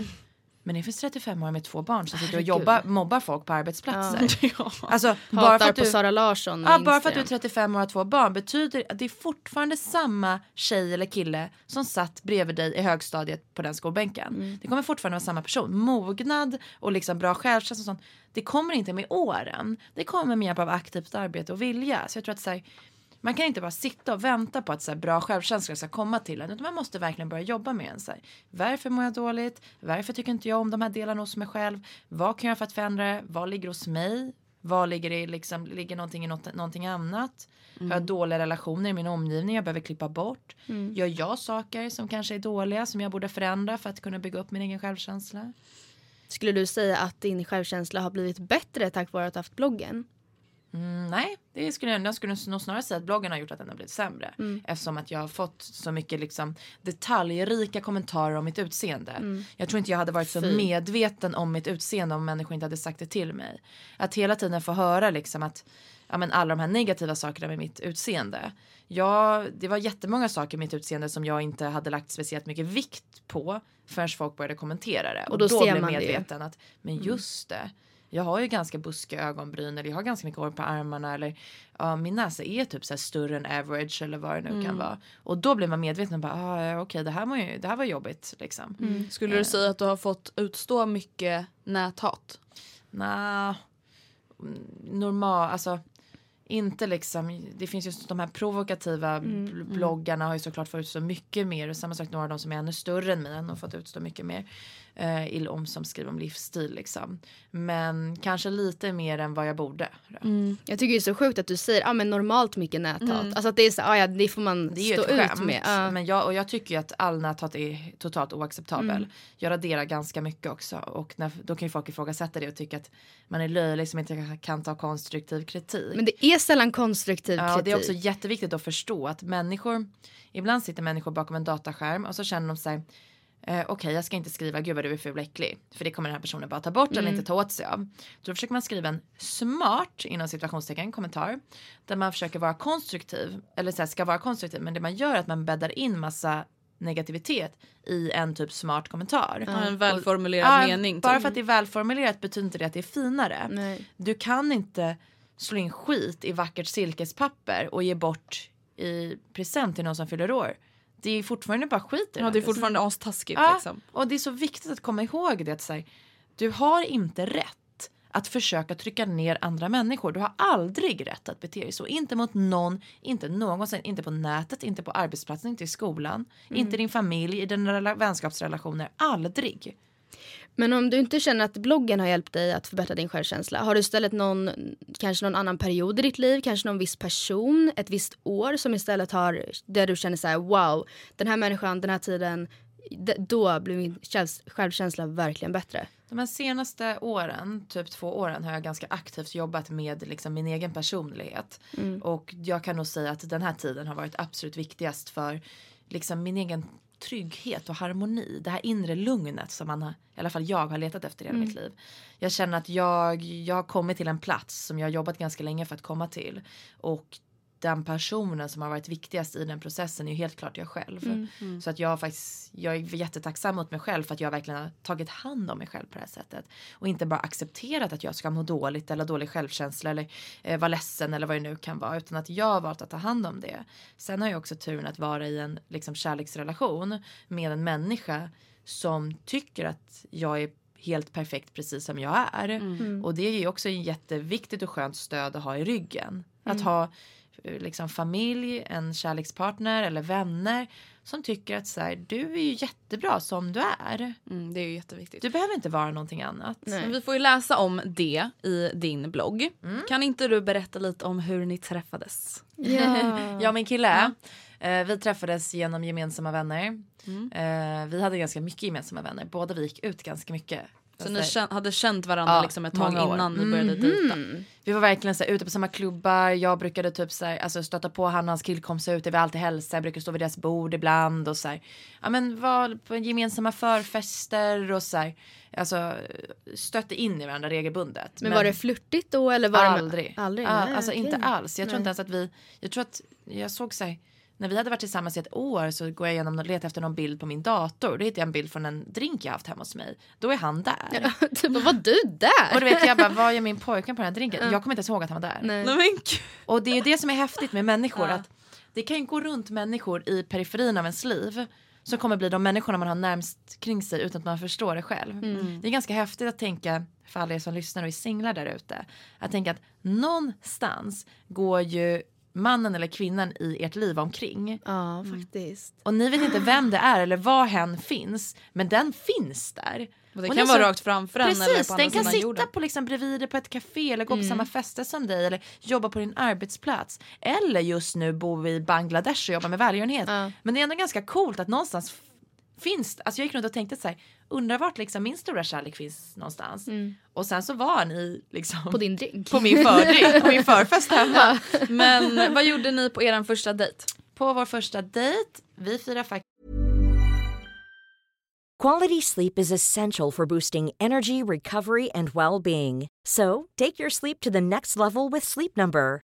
[SPEAKER 5] Men det finns 35 år med två barn som sitter och jobbar, mobbar folk på arbetsplatser.
[SPEAKER 4] ja.
[SPEAKER 5] Alltså, bara
[SPEAKER 3] Hatar
[SPEAKER 5] för att
[SPEAKER 3] på
[SPEAKER 5] du,
[SPEAKER 3] Sara Larsson.
[SPEAKER 5] Ja, bara för att du är
[SPEAKER 3] Instagram.
[SPEAKER 5] 35 år och har två barn betyder att det är fortfarande samma tjej eller kille som satt bredvid dig i högstadiet på den skolbänken.
[SPEAKER 3] Mm.
[SPEAKER 5] Det kommer fortfarande vara samma person. Mognad och liksom bra självkänsla och sånt. Det kommer inte med åren. Det kommer med hjälp av aktivt arbete och vilja. Så jag tror att så här, man kan inte bara sitta och vänta på att så här, bra självkänsla ska komma till en. Utan man måste verkligen börja jobba med en. Så här, varför mår jag dåligt? Varför tycker inte jag om de här delarna hos mig själv? Vad kan jag göra för att förändra det? Vad ligger hos mig? Vad ligger det i liksom, ligger någonting i något, någonting annat? Har jag dåliga relationer i min omgivning jag behöver klippa bort? Gör jag saker som kanske är dåliga som jag borde förändra för att kunna bygga upp min egen självkänsla?
[SPEAKER 3] Skulle du säga att din självkänsla har blivit bättre tack vare att du haft bloggen?
[SPEAKER 5] Mm, nej, det skulle jag, jag skulle nog snarare säga att bloggen har gjort att den har blivit sämre.
[SPEAKER 3] Mm.
[SPEAKER 5] Eftersom att jag har fått så mycket liksom, detaljrika kommentarer om mitt utseende. Jag tror inte jag hade varit så
[SPEAKER 3] Mm. Fy.
[SPEAKER 5] medveten om mitt utseende om människor inte hade sagt det till mig. Att hela tiden få höra liksom att ja, men alla de här negativa sakerna med mitt utseende. Ja, det var jättemånga saker med mitt utseende som jag inte hade lagt speciellt mycket vikt på förrän folk började kommentera det.
[SPEAKER 3] Och då ser
[SPEAKER 5] blev
[SPEAKER 3] man det ju.
[SPEAKER 5] medveten att men
[SPEAKER 3] Mm.
[SPEAKER 5] just det. Jag har ju ganska buskiga ögonbryn eller jag har ganska mycket hår på armarna eller ja, min näsa är typ så här större än average eller vad det nu
[SPEAKER 3] Mm.
[SPEAKER 5] kan vara. Och då blir man medveten och bara ah, okej det här var ju det här var jobbigt liksom.
[SPEAKER 3] Mm.
[SPEAKER 4] Skulle du säga att du har fått utstå mycket näthat?
[SPEAKER 5] Nja, mm, normal, alltså inte liksom, det finns ju de här provokativa
[SPEAKER 3] Mm,
[SPEAKER 5] bl- bloggarna har ju såklart fått utstå mycket mer och samma sak några av de som är ännu större än mig har fått utstå mycket mer. Eh, ill om som skriver om livsstil liksom. Men kanske lite mer än vad jag borde. då.
[SPEAKER 3] Jag tycker det är så sjukt att du säger ah, men normalt mycket näthat. Alltså att det är så, ah, ja, det får man
[SPEAKER 5] Det är ju
[SPEAKER 3] stå
[SPEAKER 5] ett
[SPEAKER 3] ut
[SPEAKER 5] skämt.
[SPEAKER 3] med. Ja.
[SPEAKER 5] Men jag, och jag tycker ju att all näthat är totalt oacceptabel.
[SPEAKER 3] Mm.
[SPEAKER 5] Jag raderar ganska mycket också. Och när, då kan ju folk ifrågasätta det och tycka att man är löjlig som inte kan ta konstruktiv kritik.
[SPEAKER 3] Men det är sällan konstruktiv
[SPEAKER 5] Ja,
[SPEAKER 3] kritik.
[SPEAKER 5] det är också jätteviktigt att förstå att människor, ibland sitter människor bakom en dataskärm och så känner de sig Eh, Okej, jag ska inte skriva gud vad du är ful och äcklig. För det kommer den här personen bara ta bort eller inte ta åt sig av. Då försöker man skriva en smart, inom situationstecken, kommentar. Där man försöker vara konstruktiv. Eller så här, ska vara konstruktiv. Men det man gör är att man bäddar in massa negativitet i en typ smart kommentar.
[SPEAKER 4] Ja, en välformulerad
[SPEAKER 5] Ja,
[SPEAKER 4] mening.
[SPEAKER 5] Bara
[SPEAKER 4] typ.
[SPEAKER 5] för att det är välformulerat betyder inte det att det är finare.
[SPEAKER 3] Nej.
[SPEAKER 5] Du kan inte slå in skit i vackert silkespapper och ge bort i present till någon som fyller år. Det är fortfarande bara skit i
[SPEAKER 4] Ja,
[SPEAKER 5] det.
[SPEAKER 4] det är fortfarande astaskigt
[SPEAKER 5] Ja,
[SPEAKER 4] liksom.
[SPEAKER 5] och det är så viktigt att komma ihåg det att säga, du har inte rätt att försöka trycka ner andra människor. Du har aldrig rätt att bete dig så. Inte mot någon, inte någonsin, inte på nätet, inte på arbetsplatsen, inte i skolan, inte i din familj, i dina rela- vänskapsrelationer. Aldrig.
[SPEAKER 3] Men om du inte känner att bloggen har hjälpt dig att förbättra din självkänsla, har du istället någon, kanske någon annan period i ditt liv, kanske någon viss person, ett visst år som istället har, där du känner så här: wow, den här människan, den här tiden, då blir min själv- självkänsla verkligen bättre.
[SPEAKER 5] De senaste åren, typ två åren, har jag ganska aktivt jobbat med liksom min egen personlighet. Och jag kan nog säga att den här tiden har varit absolut viktigast för liksom min egen trygghet och harmoni. Det här inre lugnet som man har, i alla fall jag har letat efter i hela mitt liv. Jag känner att jag, jag har kommit till en plats som jag har jobbat ganska länge för att komma till. Och den personen som har varit viktigast i den processen är ju helt klart jag själv. Så att jag faktiskt, jag är jättetacksam mot mig själv för att jag verkligen har tagit hand om mig själv på det här sättet. Och inte bara accepterat att jag ska må dåligt eller ha dålig självkänsla eller eh, vara ledsen eller vad det nu kan vara. Utan att jag har valt att ta hand om det. Sen har jag också turen att vara i en liksom, kärleksrelation med en människa som tycker att jag är helt perfekt precis som jag är. Och det är ju också ett jätteviktigt och skönt stöd att ha i ryggen. Att ha eh, liksom familj, en kärlekspartner eller vänner som tycker att så här, du är ju jättebra som du är.
[SPEAKER 4] Mm, det är ju jätteviktigt.
[SPEAKER 5] Du behöver inte vara någonting annat.
[SPEAKER 4] Vi får ju läsa om det i din blogg.
[SPEAKER 5] Mm.
[SPEAKER 4] Kan inte du berätta lite om hur ni träffades?
[SPEAKER 3] Ja.
[SPEAKER 5] Jag och min kille, eh, vi träffades genom gemensamma vänner.
[SPEAKER 4] Mm.
[SPEAKER 5] Eh, vi hade ganska mycket gemensamma vänner. Båda vi gick ut ganska mycket.
[SPEAKER 4] Så
[SPEAKER 5] Fast
[SPEAKER 4] ni hade känt varandra
[SPEAKER 5] Ja,
[SPEAKER 4] liksom ett tag innan ni började dejta?
[SPEAKER 3] Mm.
[SPEAKER 5] Vi var verkligen så här, ute på samma klubbar. Jag brukade typ så här, alltså, stöta på han och hans killkompisar ute. Vi alltid hälsa. Jag brukade stå vid deras bord ibland och så här. Ja men var på gemensamma förfester och så här. Alltså stötte in i varandra regelbundet.
[SPEAKER 3] Men, var det flörtigt då eller var
[SPEAKER 5] aldrig.
[SPEAKER 3] det aldrig?
[SPEAKER 5] Ja,
[SPEAKER 3] Nej,
[SPEAKER 5] alltså
[SPEAKER 3] okej.
[SPEAKER 5] inte alls. Jag tror
[SPEAKER 3] Nej.
[SPEAKER 5] inte ens att vi, jag tror att jag såg så här, när vi hade varit tillsammans i ett år så går jag igenom och letar efter någon bild på min dator. Då hittar jag en bild från en drink jag haft hemma hos mig. Då är han där.
[SPEAKER 3] typ, vad var du där?
[SPEAKER 5] Och då vet jag bara, vad gör min pojkvän på den här drinken? Jag kommer inte ens ihåg att han var där.
[SPEAKER 3] Nej.
[SPEAKER 5] Och det är ju det som är häftigt med människor. att Det kan ju gå runt människor i periferin av ens liv. Som kommer bli de människorna man har närmst kring sig utan att man förstår det själv. Det är ganska häftigt att tänka, för alla er som lyssnar och är singlar där ute. Att tänka att någonstans går ju mannen eller kvinnan i ert liv omkring.
[SPEAKER 3] Ja, faktiskt.
[SPEAKER 5] Och ni vet inte vem det är eller var hen finns. Men den finns där.
[SPEAKER 4] Och det
[SPEAKER 5] Och
[SPEAKER 4] kan vara
[SPEAKER 5] så-
[SPEAKER 4] rakt framför en eller
[SPEAKER 5] Precis,
[SPEAKER 4] på
[SPEAKER 5] den kan sitta
[SPEAKER 4] jorden.
[SPEAKER 5] på, liksom, bredvid dig på ett café eller gå på samma fester som dig eller jobba på din arbetsplats. Eller just nu bo i Bangladesh och jobba med välgörenhet.
[SPEAKER 3] Ja.
[SPEAKER 5] Men det är ändå ganska coolt att någonstans finns Alltså jag gick runt och tänkte så här, undrar vart liksom min stora kärlek finns någonstans. Och sen så var han i liksom
[SPEAKER 3] På din drink.
[SPEAKER 5] på min fördrink, på min förfest hemma.
[SPEAKER 4] Men vad gjorde ni på er första dejt?
[SPEAKER 5] På vår första dejt, vi firar faktiskt
[SPEAKER 1] Quality sleep is essential for boosting energy, recovery, and well being. So, take your sleep to the next level with Sleep Number.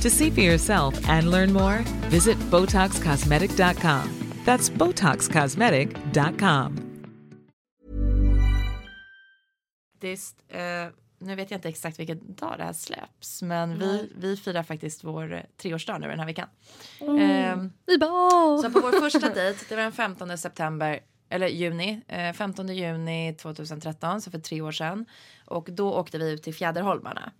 [SPEAKER 2] To see for yourself and learn more, visit BotoxCosmetic.com. That's BotoxCosmetic.com.
[SPEAKER 5] faktiskt, eh, nu vet jag inte exakt vilken dag det här släpps, men vi, vi firar faktiskt vår eh, treårsdag nu den här veckan.
[SPEAKER 3] Vi bara,
[SPEAKER 5] så på vår första dejt, det var den 15 september, eller juni, eh, 15 juni 2013, så för tre år sedan. Och då åkte vi ut till Fjäderholmarna.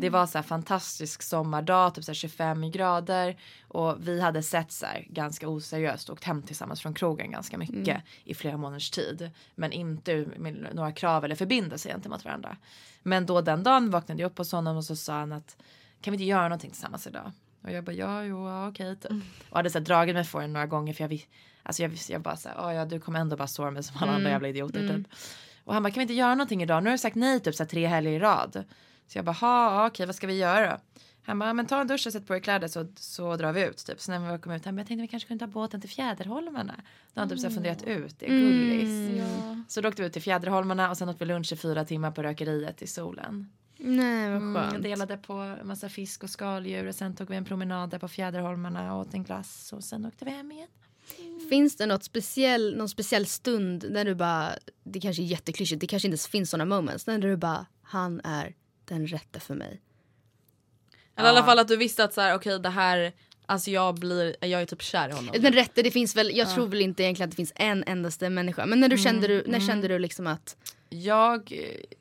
[SPEAKER 5] Det var så här fantastisk sommardag, typ så här 25 grader. Och vi hade sett så här ganska oseriöst, åkt hem tillsammans från krogen ganska mycket i flera månaders tid. Men inte med några krav eller förbindelser gentemot varandra. Men då den dagen vaknade jag upp hos honom och så sa han att kan vi inte göra någonting tillsammans idag? Och jag bara ja, jo, ja, okej typ. Och hade så här, dragit mig för den några gånger för jag Alltså jag, jag bara såhär, "Ja, ja du kommer ändå bara såra mig som alla andra jävla idioter typ. Och han bara, kan vi inte göra någonting idag? Nu har jag sagt nej typ så här, tre helger i rad. Så jag bara, ha, okej vad ska vi göra då? Han bara, men ta en dusch och sätt på er kläder så, så drar vi ut typ. Så när vi kom ut, han bara, jag tänkte vi kanske kunde ta båten till Fjäderholmarna. Då har han typ så funderat ut, det är gullis. Så då åkte vi ut till Fjäderholmarna och sen åt vi lunch i fyra timmar på rökeriet i solen.
[SPEAKER 3] nej vad
[SPEAKER 5] Mm,
[SPEAKER 3] skönt.
[SPEAKER 5] delade på en massa fisk och skaldjur och sen tog vi en promenad där på Fjäderholmarna och åt en glass och sen åkte vi hem igen.
[SPEAKER 3] Finns det något speciell, någon speciell stund när du bara, det kanske är jätteklyschigt, det kanske inte finns sådana moments, när du bara, han är den rätta för mig.
[SPEAKER 4] Eller i alla fall att du visste att så här, okej det här, alltså jag blir, jag är typ kär i honom.
[SPEAKER 3] Den rätta, det finns väl, jag tror väl inte egentligen att det finns en endaste människa. Men när du kände du, när kände du liksom att,
[SPEAKER 5] Jag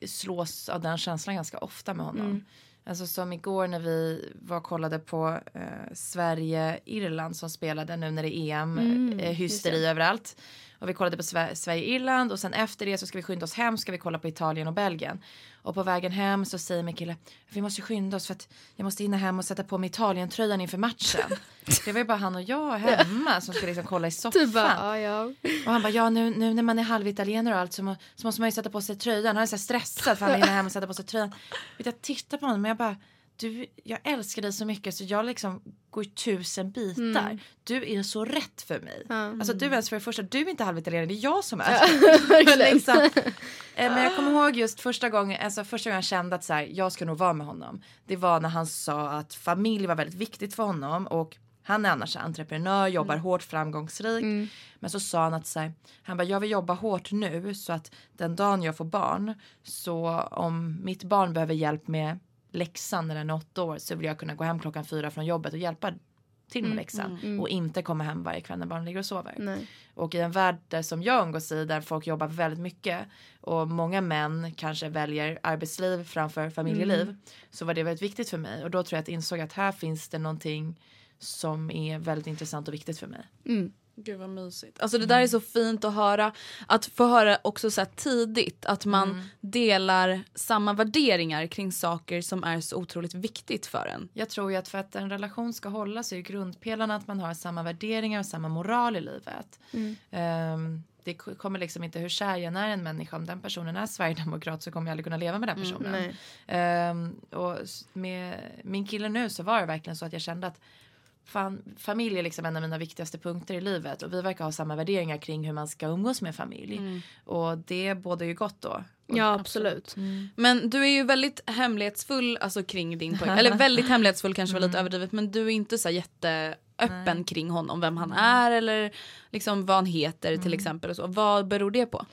[SPEAKER 5] slås av den känslan ganska ofta med honom. Alltså som igår när vi var och kollade på eh, Sverige-Irland som spelade nu när det är EM, eh, hysteri överallt. Och vi kollade på Sve- Sverige-Irland och sen efter det så ska vi skynda oss hem ska vi kolla på Italien och Belgien. Och på vägen hem så säger min kille vi måste skynda oss för att jag måste hinna hem och sätta på mig Italien-tröjan inför matchen. det var ju bara han och jag hemma som ska liksom kolla i soffan.
[SPEAKER 3] Du bara, ja.
[SPEAKER 5] Och han bara, ja nu, nu när man är halvitalienare och allt så, må, så måste man ju sätta på sig tröjan. Han är så stressad för han hinna hem och sätta på sig tröjan. Jag tittar på honom men jag bara, du, jag älskar dig så mycket så jag liksom går i tusen bitar. Du är så rätt för mig. Alltså du är ens för det första, du är inte halvitalienare, det är jag som är. liksom. Eh, Men jag kommer ihåg just första gången, alltså första gången jag kände att så här, jag ska nog vara med honom. Det var när han sa att familj var väldigt viktigt för honom och han är annars entreprenör, jobbar hårt, framgångsrik. Men så sa han att så här, han bara, jag vill jobba hårt nu så att den dagen jag får barn så om mitt barn behöver hjälp med läxan när den är åtta år så vill jag kunna gå hem klockan fyra från jobbet och hjälpa till med läxan och inte komma hem varje kväll när barnen ligger och sover.
[SPEAKER 3] Nej.
[SPEAKER 5] Och i en värld där som jag umgås i där folk jobbar väldigt mycket och många män kanske väljer arbetsliv framför familjeliv så var det väldigt viktigt för mig och då tror jag att jag insåg att här finns det någonting som är väldigt intressant och viktigt för mig.
[SPEAKER 4] Gud vad mysigt. Alltså det där är så fint att höra. Att få höra också så tidigt att man delar samma värderingar kring saker som är så otroligt viktigt för en.
[SPEAKER 5] Jag tror ju att för att en relation ska hålla så är grundpelarna att man har samma värderingar och samma moral i livet. Ehm, det k- kommer liksom inte hur kär jag är en människa om den personen är sverigedemokrat så kommer jag aldrig kunna leva med den personen.
[SPEAKER 3] nej.
[SPEAKER 5] Ehm, och med min kille nu så var det verkligen så att jag kände att fan, familj är liksom en av mina viktigaste punkter i livet och vi verkar ha samma värderingar kring hur man ska umgås med familj. Och det båda ju gott då.
[SPEAKER 3] Ja, absolut.
[SPEAKER 4] Men du är ju väldigt hemlighetsfull alltså kring din pojke. Eller väldigt hemlighetsfull kanske var lite överdrivet men du är inte så jätteöppen kring honom. Vem han är eller liksom vad han heter till exempel. Och så. Vad beror det på?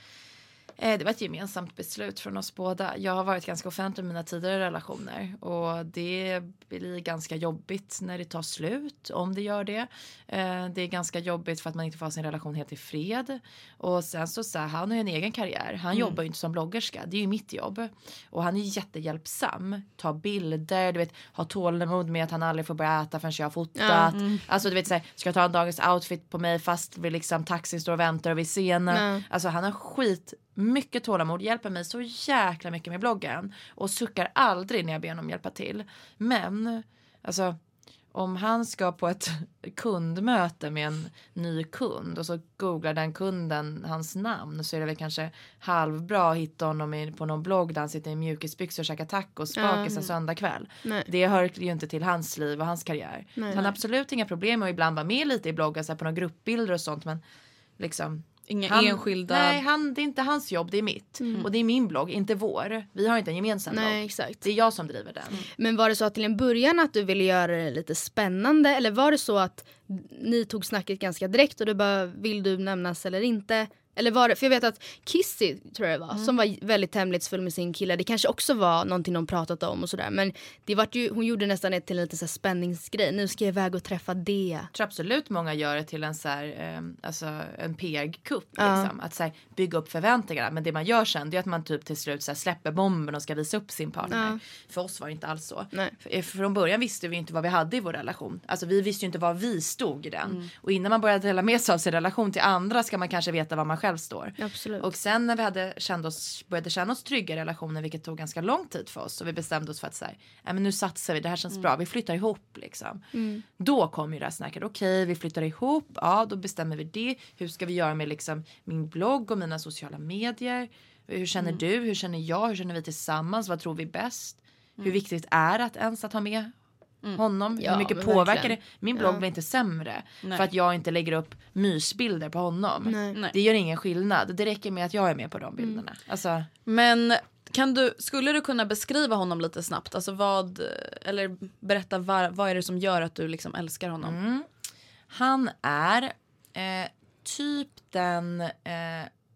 [SPEAKER 5] Eh, Det var ett gemensamt beslut från oss båda. Jag har varit ganska offentlig med mina tidigare relationer och det blir ganska jobbigt när det tar slut, om det gör det. Eh, Det är ganska jobbigt för att man inte får ha sin relation helt i fred. Och sen så, så här, han har ju en egen karriär. Han jobbar ju inte som bloggerska, det är ju mitt jobb. Och han är jättehjälpsam, tar bilder, du vet, har tålamod med att han aldrig får börja äta förrän jag har fotat. Alltså du vet så här, ska jag ta en dagens outfit på mig fast vi liksom taxin står och väntar och vid scenen. Alltså han har skit mycket tålamod, hjälper mig så jäkla mycket med bloggen och suckar aldrig när jag ber honom hjälpa till. Men alltså om han ska på ett kundmöte med en ny kund och så googlar den kunden hans namn så är det väl kanske halvbra att hitta honom på någon blogg där han sitter i mjukisbyxor och käkar tacos bakis en söndagkväll.
[SPEAKER 3] Nej.
[SPEAKER 5] Det hör ju inte till hans liv och hans karriär.
[SPEAKER 3] Nej.
[SPEAKER 5] han har absolut inga problem med att ibland vara med lite i bloggen så här, på några gruppbilder och sånt men liksom
[SPEAKER 4] Inga
[SPEAKER 5] han,
[SPEAKER 4] enskilda...
[SPEAKER 5] Nej, han, det är inte hans jobb, det är mitt. Och det är min blogg, inte vår. Vi har inte en gemensam
[SPEAKER 3] Nej,
[SPEAKER 5] blogg.
[SPEAKER 3] exakt.
[SPEAKER 5] Det är jag som driver den.
[SPEAKER 3] Men var det så att till en början att du ville göra det lite spännande eller var det så att ni tog snacket ganska direkt och du bara vill du nämnas eller inte? Eller var det, för jag vet att Kissy tror jag det var, som var väldigt hemlighetsfull med sin kille. Det kanske också var någonting de pratat om och sådär. Men det vart ju, hon gjorde nästan det till en liten så här spänningsgrej. Nu ska jag iväg och träffa det.
[SPEAKER 5] Jag tror absolut många gör det till en så här, eh, alltså en PR-kupp.
[SPEAKER 3] Ja.
[SPEAKER 5] Liksom. Att så här, bygga upp förväntningarna. Men det man gör sen det är att man typ till slut så här, släpper bomben och ska visa upp sin partner.
[SPEAKER 3] Ja.
[SPEAKER 5] För oss var det inte alls så.
[SPEAKER 3] Nej.
[SPEAKER 5] För, eh, från början visste vi inte vad vi hade i vår relation. Alltså vi visste ju inte var vi stod i den. Och innan man börjar dela med sig av sin relation till andra ska man kanske veta var man själv står.
[SPEAKER 3] Absolut.
[SPEAKER 5] Och sen när vi hade känt oss, började känna oss trygga i relationen, vilket tog ganska lång tid för oss, och vi bestämde oss för att säga, nej men nu satsar vi, det här känns bra, vi flyttar ihop liksom. Då kom ju det här snacket, okej vi flyttar ihop, ja då bestämmer vi det, hur ska vi göra med liksom min blogg och mina sociala medier, hur känner du, hur känner jag, hur känner vi tillsammans, vad tror vi bäst, hur viktigt är det att ens att ha med honom,
[SPEAKER 3] Ja,
[SPEAKER 5] hur mycket påverkar
[SPEAKER 3] verkligen.
[SPEAKER 5] det? Min blogg blir inte sämre för att jag inte lägger upp mysbilder på honom.
[SPEAKER 3] Nej.
[SPEAKER 4] Nej.
[SPEAKER 5] Det gör ingen skillnad. Det räcker med att jag är med på de bilderna. Alltså,
[SPEAKER 4] Men kan du, skulle du kunna beskriva honom lite snabbt? Alltså vad, eller berätta var, vad är det som gör att du liksom älskar honom?
[SPEAKER 5] han är eh, typ den eh,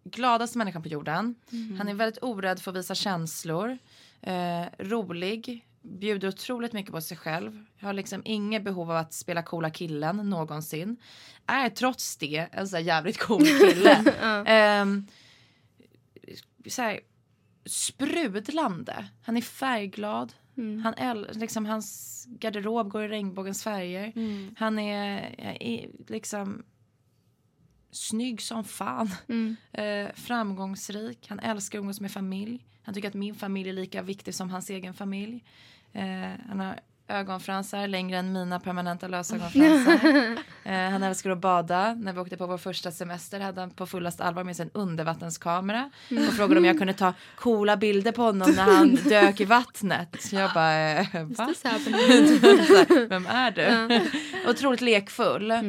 [SPEAKER 5] gladaste människan på jorden. Han är väldigt orädd för att visa känslor. Eh, rolig. Bjuder otroligt mycket på sig själv. Har liksom inget behov av att spela coola killen någonsin. Är trots det en så jävligt cool kille. Ehm, så här, sprudlande. Han är färgglad. Han äl, liksom, hans garderob går i regnbågens färger. Han är, är liksom snygg som fan.
[SPEAKER 3] Mm.
[SPEAKER 5] Eh, framgångsrik. Han älskar att umgås med familj. Han tycker att min familj är lika viktig som hans egen familj. Eh, han har ögonfransar längre än mina permanenta lösögonfransar. eh, han älskar att bada. När vi åkte på vår första semester hade han på fullast allvar med sig en undervattenskamera och frågade om jag kunde ta coola bilder på honom när han dök i vattnet. Jag bara, eh, va? Så Vem är du? Otroligt lekfull. Eh,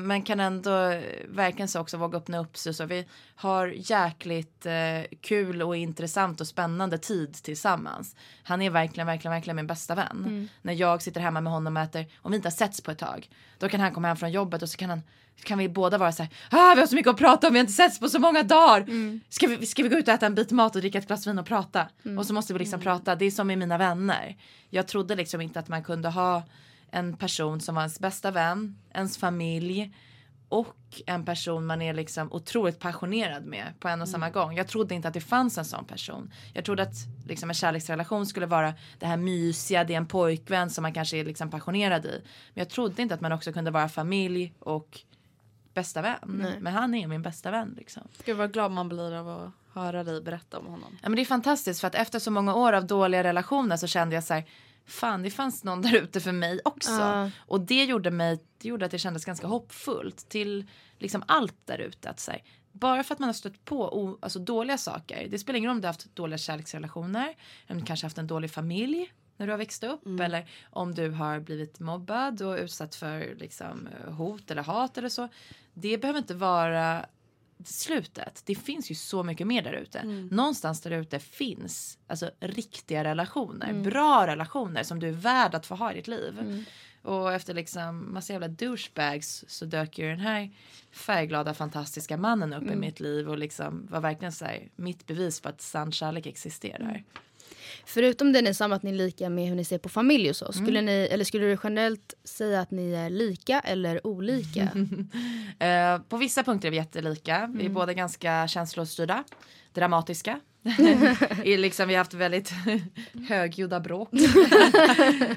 [SPEAKER 5] men kan ändå verkligen så också våga öppna upp sig. Så vi har jäkligt eh, kul och intressant och spännande tid tillsammans. Han är verkligen, verkligen, verkligen min bästa vän. När jag sitter hemma med honom och äter, om vi inte har setts på ett tag. Då kan han komma hem från jobbet och så kan han kan vi båda vara så här, ah, vi har så mycket att prata om, vi har inte setts på så många dagar. Ska, vi, ska vi gå ut och äta en bit mat och dricka ett glas vin och prata? Och så måste vi liksom prata, det är som med mina vänner. Jag trodde liksom inte att man kunde ha en person som var ens bästa vän, ens familj och en person man är liksom otroligt passionerad med på en och samma gång. Jag trodde inte att det fanns en sån person. Jag trodde att liksom en kärleksrelation skulle vara det här mysiga, det är en pojkvän som man kanske är liksom passionerad i. Men jag trodde inte att man också kunde vara familj och bästa vän. Men han är min bästa vän liksom.
[SPEAKER 4] Gud vad glad man blir av att höra dig berätta om honom.
[SPEAKER 5] Ja, men det är fantastiskt för att efter så många år av dåliga relationer så kände jag så här fan det fanns någon där ute för mig också.
[SPEAKER 3] Ja.
[SPEAKER 5] Och det gjorde mig, det gjorde att det kändes ganska hoppfullt till liksom allt där ute. Att så här, bara för att man har stött på o, alltså dåliga saker, det spelar ingen roll om du har haft dåliga kärleksrelationer, om du kanske haft en dålig familj när du har växt upp eller om du har blivit mobbad och utsatt för liksom, hot eller hat eller så. Det behöver inte vara slutet. Det finns ju så mycket mer där ute. Någonstans där ute finns alltså riktiga relationer, bra relationer som du är värd att få ha i ditt liv. Och efter liksom massa jävla douchebags så dök ju den här färgglada fantastiska mannen upp i mitt liv och liksom var verkligen så här, mitt bevis på att sann kärlek existerar.
[SPEAKER 3] Förutom det ni sa att ni är lika med hur ni ser på familj och så. Skulle, ni, eller skulle du generellt säga att ni är lika eller olika?
[SPEAKER 5] Eh, på vissa punkter är vi jättelika. Vi är båda ganska känslostyrda, dramatiska. är liksom, vi har haft väldigt högljudda bråk.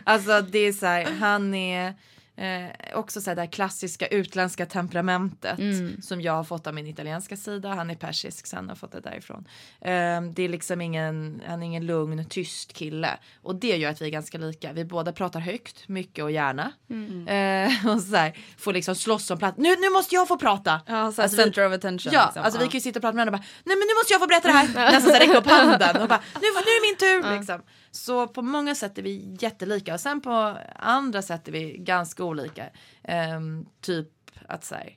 [SPEAKER 5] alltså det är så här, han är eh, också så här det här klassiska utländska temperamentet som jag har fått av min italienska sida. Han är persisk så han har fått det därifrån. Eh, det är liksom ingen, han är ingen lugn, tyst kille. Och det gör att vi är ganska lika. Vi båda pratar högt, mycket och gärna. Eh, och så här, får liksom slåss om plats. Nu, nu måste jag få prata!
[SPEAKER 4] Ja, så
[SPEAKER 5] Alltså, vi-
[SPEAKER 4] center of attention.
[SPEAKER 5] Ja,
[SPEAKER 4] liksom.
[SPEAKER 5] alltså vi
[SPEAKER 4] Ja.
[SPEAKER 5] kan ju sitta och prata med varandra och bara nej men nu måste jag få berätta det här. Nästan så här, räcka upp handen och bara nu, nu är min tur. Liksom. Så på många sätt är vi jättelika och sen på andra sätt är vi ganska olika. Ehm, typ att säga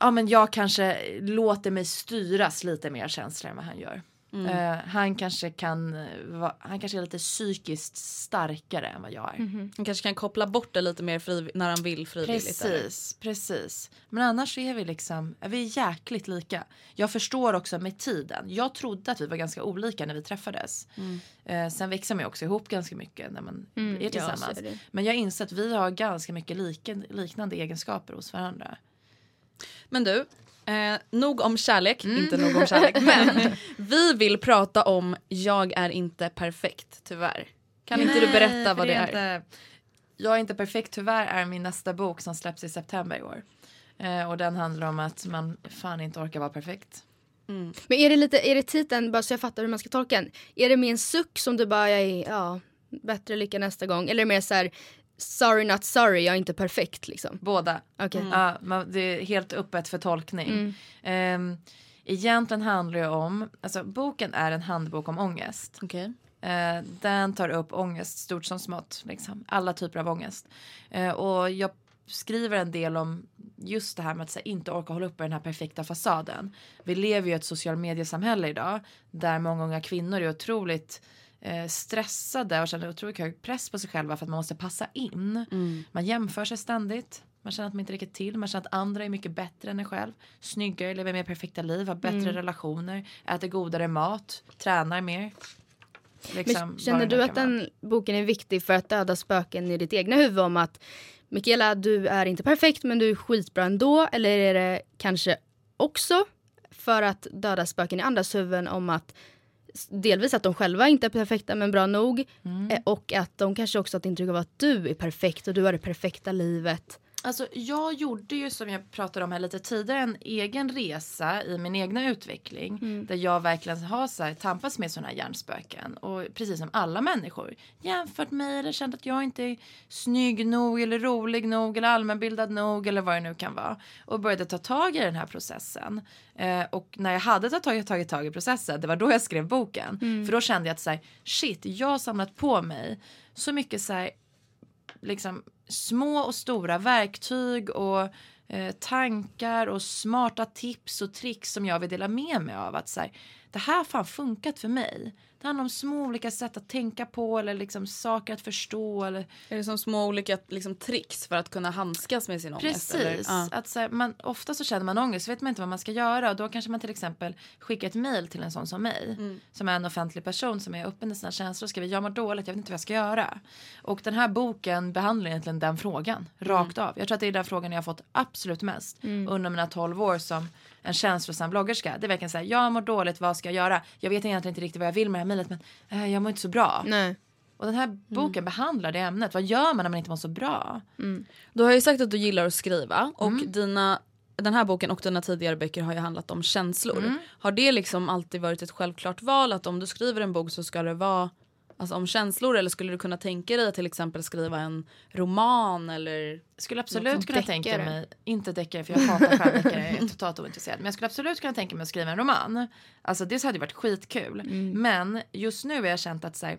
[SPEAKER 5] ja men jag kanske låter mig styras lite mer känslor än vad han gör. Eh, han kanske kan, eh, va, han kanske är lite psykiskt starkare än vad jag är.
[SPEAKER 4] Han kanske kan koppla bort det lite mer friv- när han vill frivilligt.
[SPEAKER 5] Precis, precis. Men annars är vi liksom, är vi jäkligt lika. Jag förstår också med tiden. Jag trodde att vi var ganska olika när vi träffades. Eh, sen växer man ju också ihop ganska mycket när man är
[SPEAKER 3] ja,
[SPEAKER 5] tillsammans.
[SPEAKER 3] det.
[SPEAKER 5] Men jag inser att vi har ganska mycket lika, liknande egenskaper hos varandra.
[SPEAKER 4] Men du, eh, nog om kärlek, inte nog om kärlek. Men vi vill prata om Jag är inte perfekt, tyvärr. Kan inte du
[SPEAKER 5] Nej,
[SPEAKER 4] berätta vad det är?
[SPEAKER 5] Inte, jag är inte perfekt tyvärr är min nästa bok som släpps i september i år. Eh, och den handlar om att man fan inte orkar vara perfekt.
[SPEAKER 3] Men är det lite, är det titeln, bara så jag fattar hur man ska tolka den. Är det med en suck som du bara, jag är, ja, bättre lycka nästa gång? Eller är det mer så här, sorry not sorry, jag är inte perfekt liksom?
[SPEAKER 5] Båda.
[SPEAKER 3] Okej.
[SPEAKER 5] Ja, men det är helt öppet för tolkning. Ehm, egentligen handlar det om, alltså boken är en handbok om ångest.
[SPEAKER 4] Okej.
[SPEAKER 5] Eh, den tar upp ångest, stort som smått. Liksom. Alla typer av ångest. Eh, och jag skriver en del om just det här med att här, inte orka hålla uppe den här perfekta fasaden. Vi lever ju i ett social mediesamhälle idag där många unga kvinnor är otroligt stressade och känner otroligt hög press på sig själva för att man måste passa in. Man jämför sig ständigt. Man känner att man inte räcker till. Man känner att andra är mycket bättre än en själv. Snyggare, lever mer perfekta liv, har bättre relationer, äter godare mat, tränar mer. Liksom,
[SPEAKER 3] Men känner du att
[SPEAKER 5] kan vara.
[SPEAKER 3] den boken är viktig för att döda spöken i ditt egna huvud om att Mikaela, du är inte perfekt men du är skitbra ändå? Eller är det kanske också för att döda spöken i andras huvuden om att delvis att de själva inte är perfekta men bra nog
[SPEAKER 5] Mm.
[SPEAKER 3] eh, och att de kanske också har ett intryck av att du är perfekt och du har det perfekta livet
[SPEAKER 5] Alltså, jag gjorde ju som jag pratade om här lite tidigare en egen resa i min egna utveckling. Där jag verkligen har så här, tampats med sådana här hjärnspöken. Och precis som alla människor. Jämfört mig eller känt att jag inte är snygg nog eller rolig nog eller allmänbildad nog eller vad det nu kan vara. Och började ta tag i den här processen. Eh, och när jag hade tagit tag, tagit tag i processen, det var då jag skrev boken. För då kände jag att så här, shit, jag har samlat på mig så mycket så här liksom små och stora verktyg och eh, tankar och smarta tips och tricks som jag vill dela med mig av. Att så här, det här har fan funkat för mig. Det handlar om små olika sätt att tänka på eller liksom saker att förstå. Eller,
[SPEAKER 4] Är det som små olika liksom, tricks för att kunna handskas med sin ångest?
[SPEAKER 5] Precis. Att så här, man, ofta så känner man ångest så vet man inte vad man ska göra. Och då kanske man till exempel skickar ett mail till en sån som mig.
[SPEAKER 4] Mm.
[SPEAKER 5] Som är en offentlig person som är öppen i sina känslor och skriver jag mår dåligt, jag vet inte vad jag ska göra. Och den här boken behandlar egentligen den frågan. Rakt
[SPEAKER 4] Mm.
[SPEAKER 5] av. Jag tror att det är den frågan jag har fått absolut mest under mina 12 år som en känslosam bloggerska. Det är verkligen så här, jag mår dåligt, vad ska jag göra? Jag vet egentligen inte riktigt vad jag vill med det här mejlet men eh, jag mår inte så bra.
[SPEAKER 3] Nej.
[SPEAKER 5] Och den här boken behandlar det ämnet. Vad gör man när man inte mår så bra?
[SPEAKER 4] Du har ju sagt att du gillar att skriva och
[SPEAKER 5] Mm.
[SPEAKER 4] dina, den här boken och dina tidigare böcker har ju handlat om känslor.
[SPEAKER 5] Mm.
[SPEAKER 4] Har det liksom alltid varit ett självklart val att om du skriver en bok så ska det vara alltså, om känslor eller skulle du kunna tänka dig att till exempel skriva en roman eller
[SPEAKER 5] skulle absolut kunna tänka mig, inte deckare för jag hatar skärdeckare, jag är totalt ointresserad. Men jag skulle absolut kunna tänka mig att skriva en roman. Alltså det hade varit skitkul. Men just nu har jag känt att så här,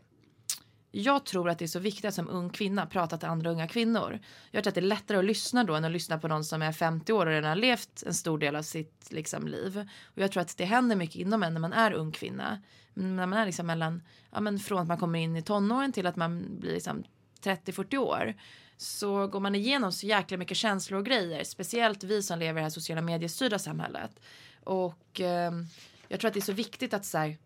[SPEAKER 5] jag tror att det är så viktigt att som ung kvinna prata till andra unga kvinnor. Jag tror att det är lättare att lyssna då än att lyssna på någon som är 50 år och redan har levt en stor del av sitt liksom, liv. Och jag tror att det händer mycket inom en när man är ung kvinna. Men När man är liksom mellan, ja men från att man kommer in i tonåren till att man blir liksom 30-40 år. Så går man igenom så jäkla mycket känslor och grejer. Speciellt vi som lever i det här sociala mediestyrda samhället. Och eh, jag tror att det är så viktigt att så här,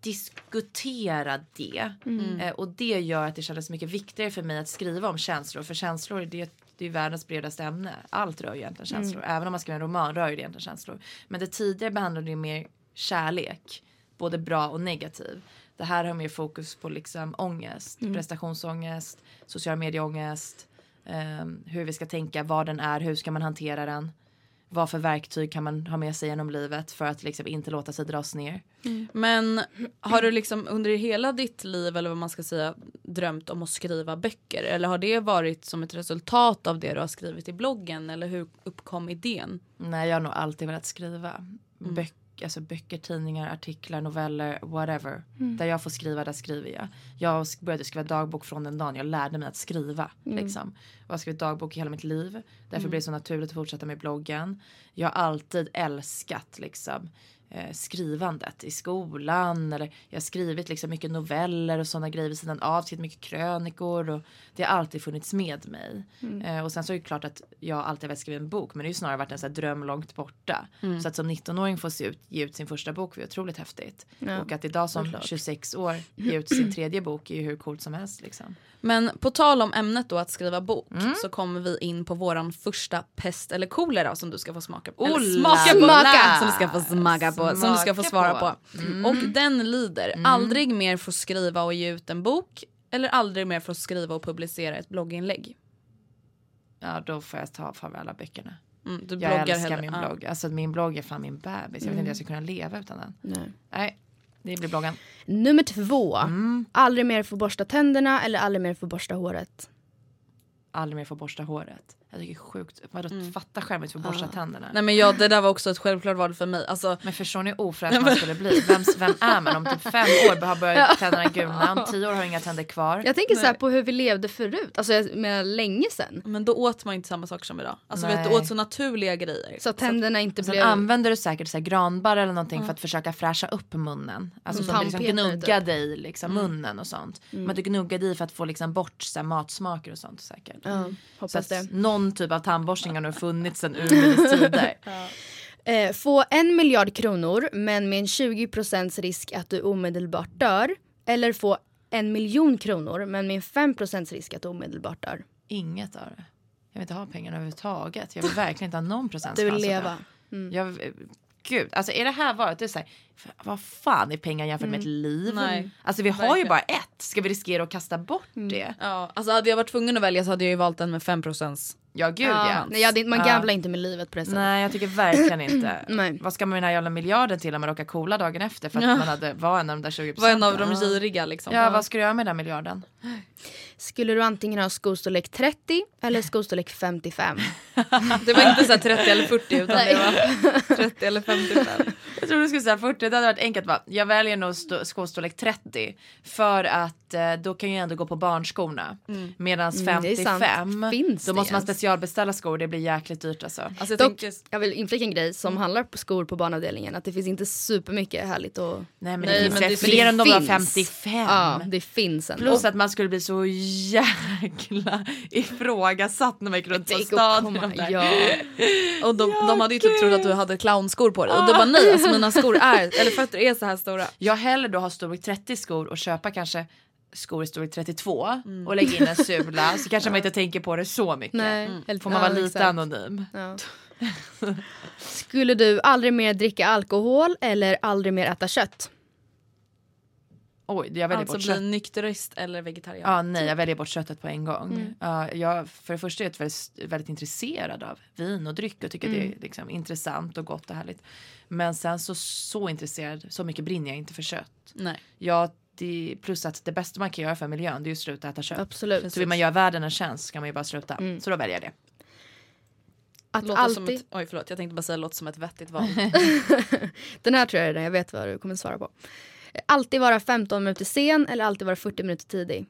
[SPEAKER 5] diskutera det. Eh, och det gör att det kändes mycket viktigare för mig att skriva om känslor. För känslor det, det är världens bredaste ämne. Allt rör ju egentligen känslor. Även om man skriver en roman rör ju det egentligen känslor. Men det tidigare behandlade ju mer kärlek. Både bra och negativ. Det här har mer fokus på liksom ångest, prestationsångest, social medieångest. ehm, hur vi ska tänka, vad den är, hur ska man hantera den. Vad för verktyg kan man ha med sig genom livet för att liksom inte låta sig dras ner.
[SPEAKER 4] Men har du liksom under hela ditt liv eller vad man ska säga drömt om att skriva böcker? Eller har det varit som ett resultat av det du har skrivit i bloggen? Eller hur uppkom idén?
[SPEAKER 5] Nej, jag har nog alltid velat skriva. Böck, alltså böcker, tidningar, artiklar, noveller, whatever. Där jag får skriva, där skriver jag. Jag började skriva dagbok från den dagen jag lärde mig att skriva. Liksom. Och jag har skrivit dagbok i hela mitt liv. Därför blev det så naturligt att fortsätta med bloggen. Jag har alltid älskat liksom, eh, skrivandet i skolan. Eller jag har skrivit liksom, mycket noveller och sådana grejer vid sidan av. Skrivit mycket krönikor. Och det har alltid funnits med mig. Eh, och sen så är det klart att jag alltid har velat skriva en bok. Men det har ju snarare varit en så dröm långt borta. Så att som 19-åring få se ut, ge ut sin första bok var otroligt häftigt. Och att idag som 26 år ge ut sin tredje bok är ju hur coolt som helst. Liksom.
[SPEAKER 4] Men på tal om ämnet då att skriva bok
[SPEAKER 5] Mm.
[SPEAKER 4] så kommer vi in på våran första pest eller kolera som du ska få smaka på. Eller smaka på!
[SPEAKER 3] la!
[SPEAKER 4] Som du ska få smaka på. Som du ska få svara
[SPEAKER 5] på. Mm.
[SPEAKER 4] på. Och den lyder aldrig mer få skriva och ge ut en bok eller aldrig mer få skriva och publicera ett blogginlägg.
[SPEAKER 5] Ja då får jag ta farväl alla böckerna.
[SPEAKER 4] Mm, du
[SPEAKER 5] Jag
[SPEAKER 4] bloggar
[SPEAKER 5] älskar
[SPEAKER 4] hellre.
[SPEAKER 5] min
[SPEAKER 4] Ja.
[SPEAKER 5] blogg. Alltså min blogg är fan min bebis. Jag vet inte hur jag ska kunna leva utan den.
[SPEAKER 3] Nej.
[SPEAKER 5] Nej, det blir bloggen.
[SPEAKER 3] Nummer två.
[SPEAKER 5] Mm.
[SPEAKER 3] Aldrig mer få borsta tänderna eller aldrig mer få borsta håret.
[SPEAKER 5] Aldrig mer få borsta håret. Jag tycker det är sjukt. Vadå fatta skämmigt för att borsta tänderna.
[SPEAKER 4] Nej men ja, det där var också ett självklart val för mig. Alltså,
[SPEAKER 5] Men förstår ni hur ofräsch man skulle bli? Vem, vem är man? Om typ fem år har börjat tänderna gulna, om tio år har inga tänder kvar.
[SPEAKER 3] Jag tänker så här på hur vi levde förut, alltså jag menar länge sedan.
[SPEAKER 4] men då åt man inte samma sak som idag. Alltså vet, du
[SPEAKER 5] Nej.
[SPEAKER 4] åt så naturliga grejer.
[SPEAKER 3] Så att tänderna inte
[SPEAKER 5] Sen
[SPEAKER 3] blev...
[SPEAKER 5] använder du säkert så här granbarr eller någonting för att försöka fräscha upp munnen. Alltså
[SPEAKER 3] Mm.
[SPEAKER 5] som liksom gnugga
[SPEAKER 3] typ.
[SPEAKER 5] dig liksom munnen och sånt. Men du gnuggade i för att få liksom bort så här, matsmaker och sånt säkert. Så
[SPEAKER 3] hoppas
[SPEAKER 5] att
[SPEAKER 3] det.
[SPEAKER 5] Någon typ av tandborstning har funnits sedan urminnes tider.
[SPEAKER 3] Eh, få en miljard kronor men med en 20% risk att du omedelbart dör. Eller få en miljon kronor men med en 5% risk att du omedelbart dör.
[SPEAKER 5] Inget av det. Jag vill inte ha pengarna överhuvudtaget. Jag vill verkligen inte ha någon procents
[SPEAKER 3] Du vill
[SPEAKER 5] att
[SPEAKER 3] leva. Mm.
[SPEAKER 5] Jag, gud, alltså är det här varit, det är så här, f- vad fan är pengar jämfört med ett liv?
[SPEAKER 4] Nej,
[SPEAKER 5] alltså vi har ju
[SPEAKER 4] verkligen.
[SPEAKER 5] bara ett, ska vi riskera att kasta bort det?
[SPEAKER 4] Ja, alltså hade jag varit tvungen att välja så hade jag ju valt den med 5%
[SPEAKER 5] Ja gud ja.
[SPEAKER 3] Ja, nej, inte- man
[SPEAKER 5] Ja.
[SPEAKER 3] gamblar inte med livet på det sättet.
[SPEAKER 5] Nej jag tycker verkligen inte.
[SPEAKER 3] Nej.
[SPEAKER 5] Vad ska man med den här jävla miljarden till om man råkar coola dagen efter för att
[SPEAKER 4] Ja.
[SPEAKER 5] man hade, var en av de där 20
[SPEAKER 4] Var en av de giriga liksom.
[SPEAKER 5] Ja vad ska du göra med den miljarden?
[SPEAKER 3] Skulle du antingen ha skostorlek 30 eller skostorlek 55?
[SPEAKER 4] Det var inte så här 30 eller 40 utan det var 30 eller 55.
[SPEAKER 5] Jag trodde du skulle säga 40, det hade varit enkelt va? Jag väljer nog sto- skostorlek 30 för att eh, då kan jag ändå gå på barnskorna. Medan
[SPEAKER 3] Mm, sant.
[SPEAKER 5] 55,
[SPEAKER 3] Finns
[SPEAKER 5] då måste man specialbeställa skor, det blir jäkligt dyrt alltså.
[SPEAKER 4] Alltså jag
[SPEAKER 3] Dock,
[SPEAKER 4] tänker,
[SPEAKER 3] jag vill inflika en grej som handlar på skor på barnavdelningen. Att det finns inte supermycket härligt och...
[SPEAKER 5] Nej men
[SPEAKER 4] Nej,
[SPEAKER 5] det finns
[SPEAKER 4] men
[SPEAKER 5] väl
[SPEAKER 4] det
[SPEAKER 5] fler än de
[SPEAKER 3] finns.
[SPEAKER 5] 55.
[SPEAKER 3] Ja, det finns en.
[SPEAKER 5] Plus att man skulle bli så jäkla ifrågasatt när man gick runt på
[SPEAKER 3] att
[SPEAKER 5] de där.
[SPEAKER 3] ja.
[SPEAKER 4] och de, de hade ju typ trott att du hade clownskor på dig och du bara nej alltså mina skor är, eller fötter är så här stora.
[SPEAKER 5] Jag hellre då ha storlek 30 skor och köpa kanske skor i storlek 32 och lägga in en sula så kanske man inte tänker på det så mycket.
[SPEAKER 3] Nej, eller-
[SPEAKER 5] Får man
[SPEAKER 3] ja,
[SPEAKER 5] vara lite
[SPEAKER 3] exakt.
[SPEAKER 5] anonym.
[SPEAKER 3] Ja. Skulle du aldrig mer dricka alkohol eller aldrig mer äta kött?
[SPEAKER 5] Oj, jag väljer
[SPEAKER 4] Alltså
[SPEAKER 5] bort
[SPEAKER 4] bli
[SPEAKER 5] kött.
[SPEAKER 4] nykterist eller vegetarian.
[SPEAKER 5] Ja, nej, jag väljer bort köttet på en gång.
[SPEAKER 3] Mm.
[SPEAKER 5] Ja, jag, för det första är jag väldigt, väldigt intresserad av vin och dryck och tycker
[SPEAKER 3] Mm.
[SPEAKER 5] det är liksom intressant och gott och härligt. Men sen så, så intresserad, så mycket brinner jag inte för kött.
[SPEAKER 4] Nej.
[SPEAKER 5] Jag, det, plus att det bästa man kan göra för miljön det är ju att sluta äta kött.
[SPEAKER 3] Absolut.
[SPEAKER 5] Så vill man göra världen en tjänst ska man ju bara sluta.
[SPEAKER 3] Mm.
[SPEAKER 5] Så då väljer jag det.
[SPEAKER 3] Att
[SPEAKER 4] Låter
[SPEAKER 3] alltid...
[SPEAKER 4] som ett, oj förlåt jag tänkte bara säga låter som ett vettigt val.
[SPEAKER 3] Den här tror jag är den jag vet vad du kommer svara på. Alltid vara 15 minuter sen eller alltid vara 40 minuter tidig?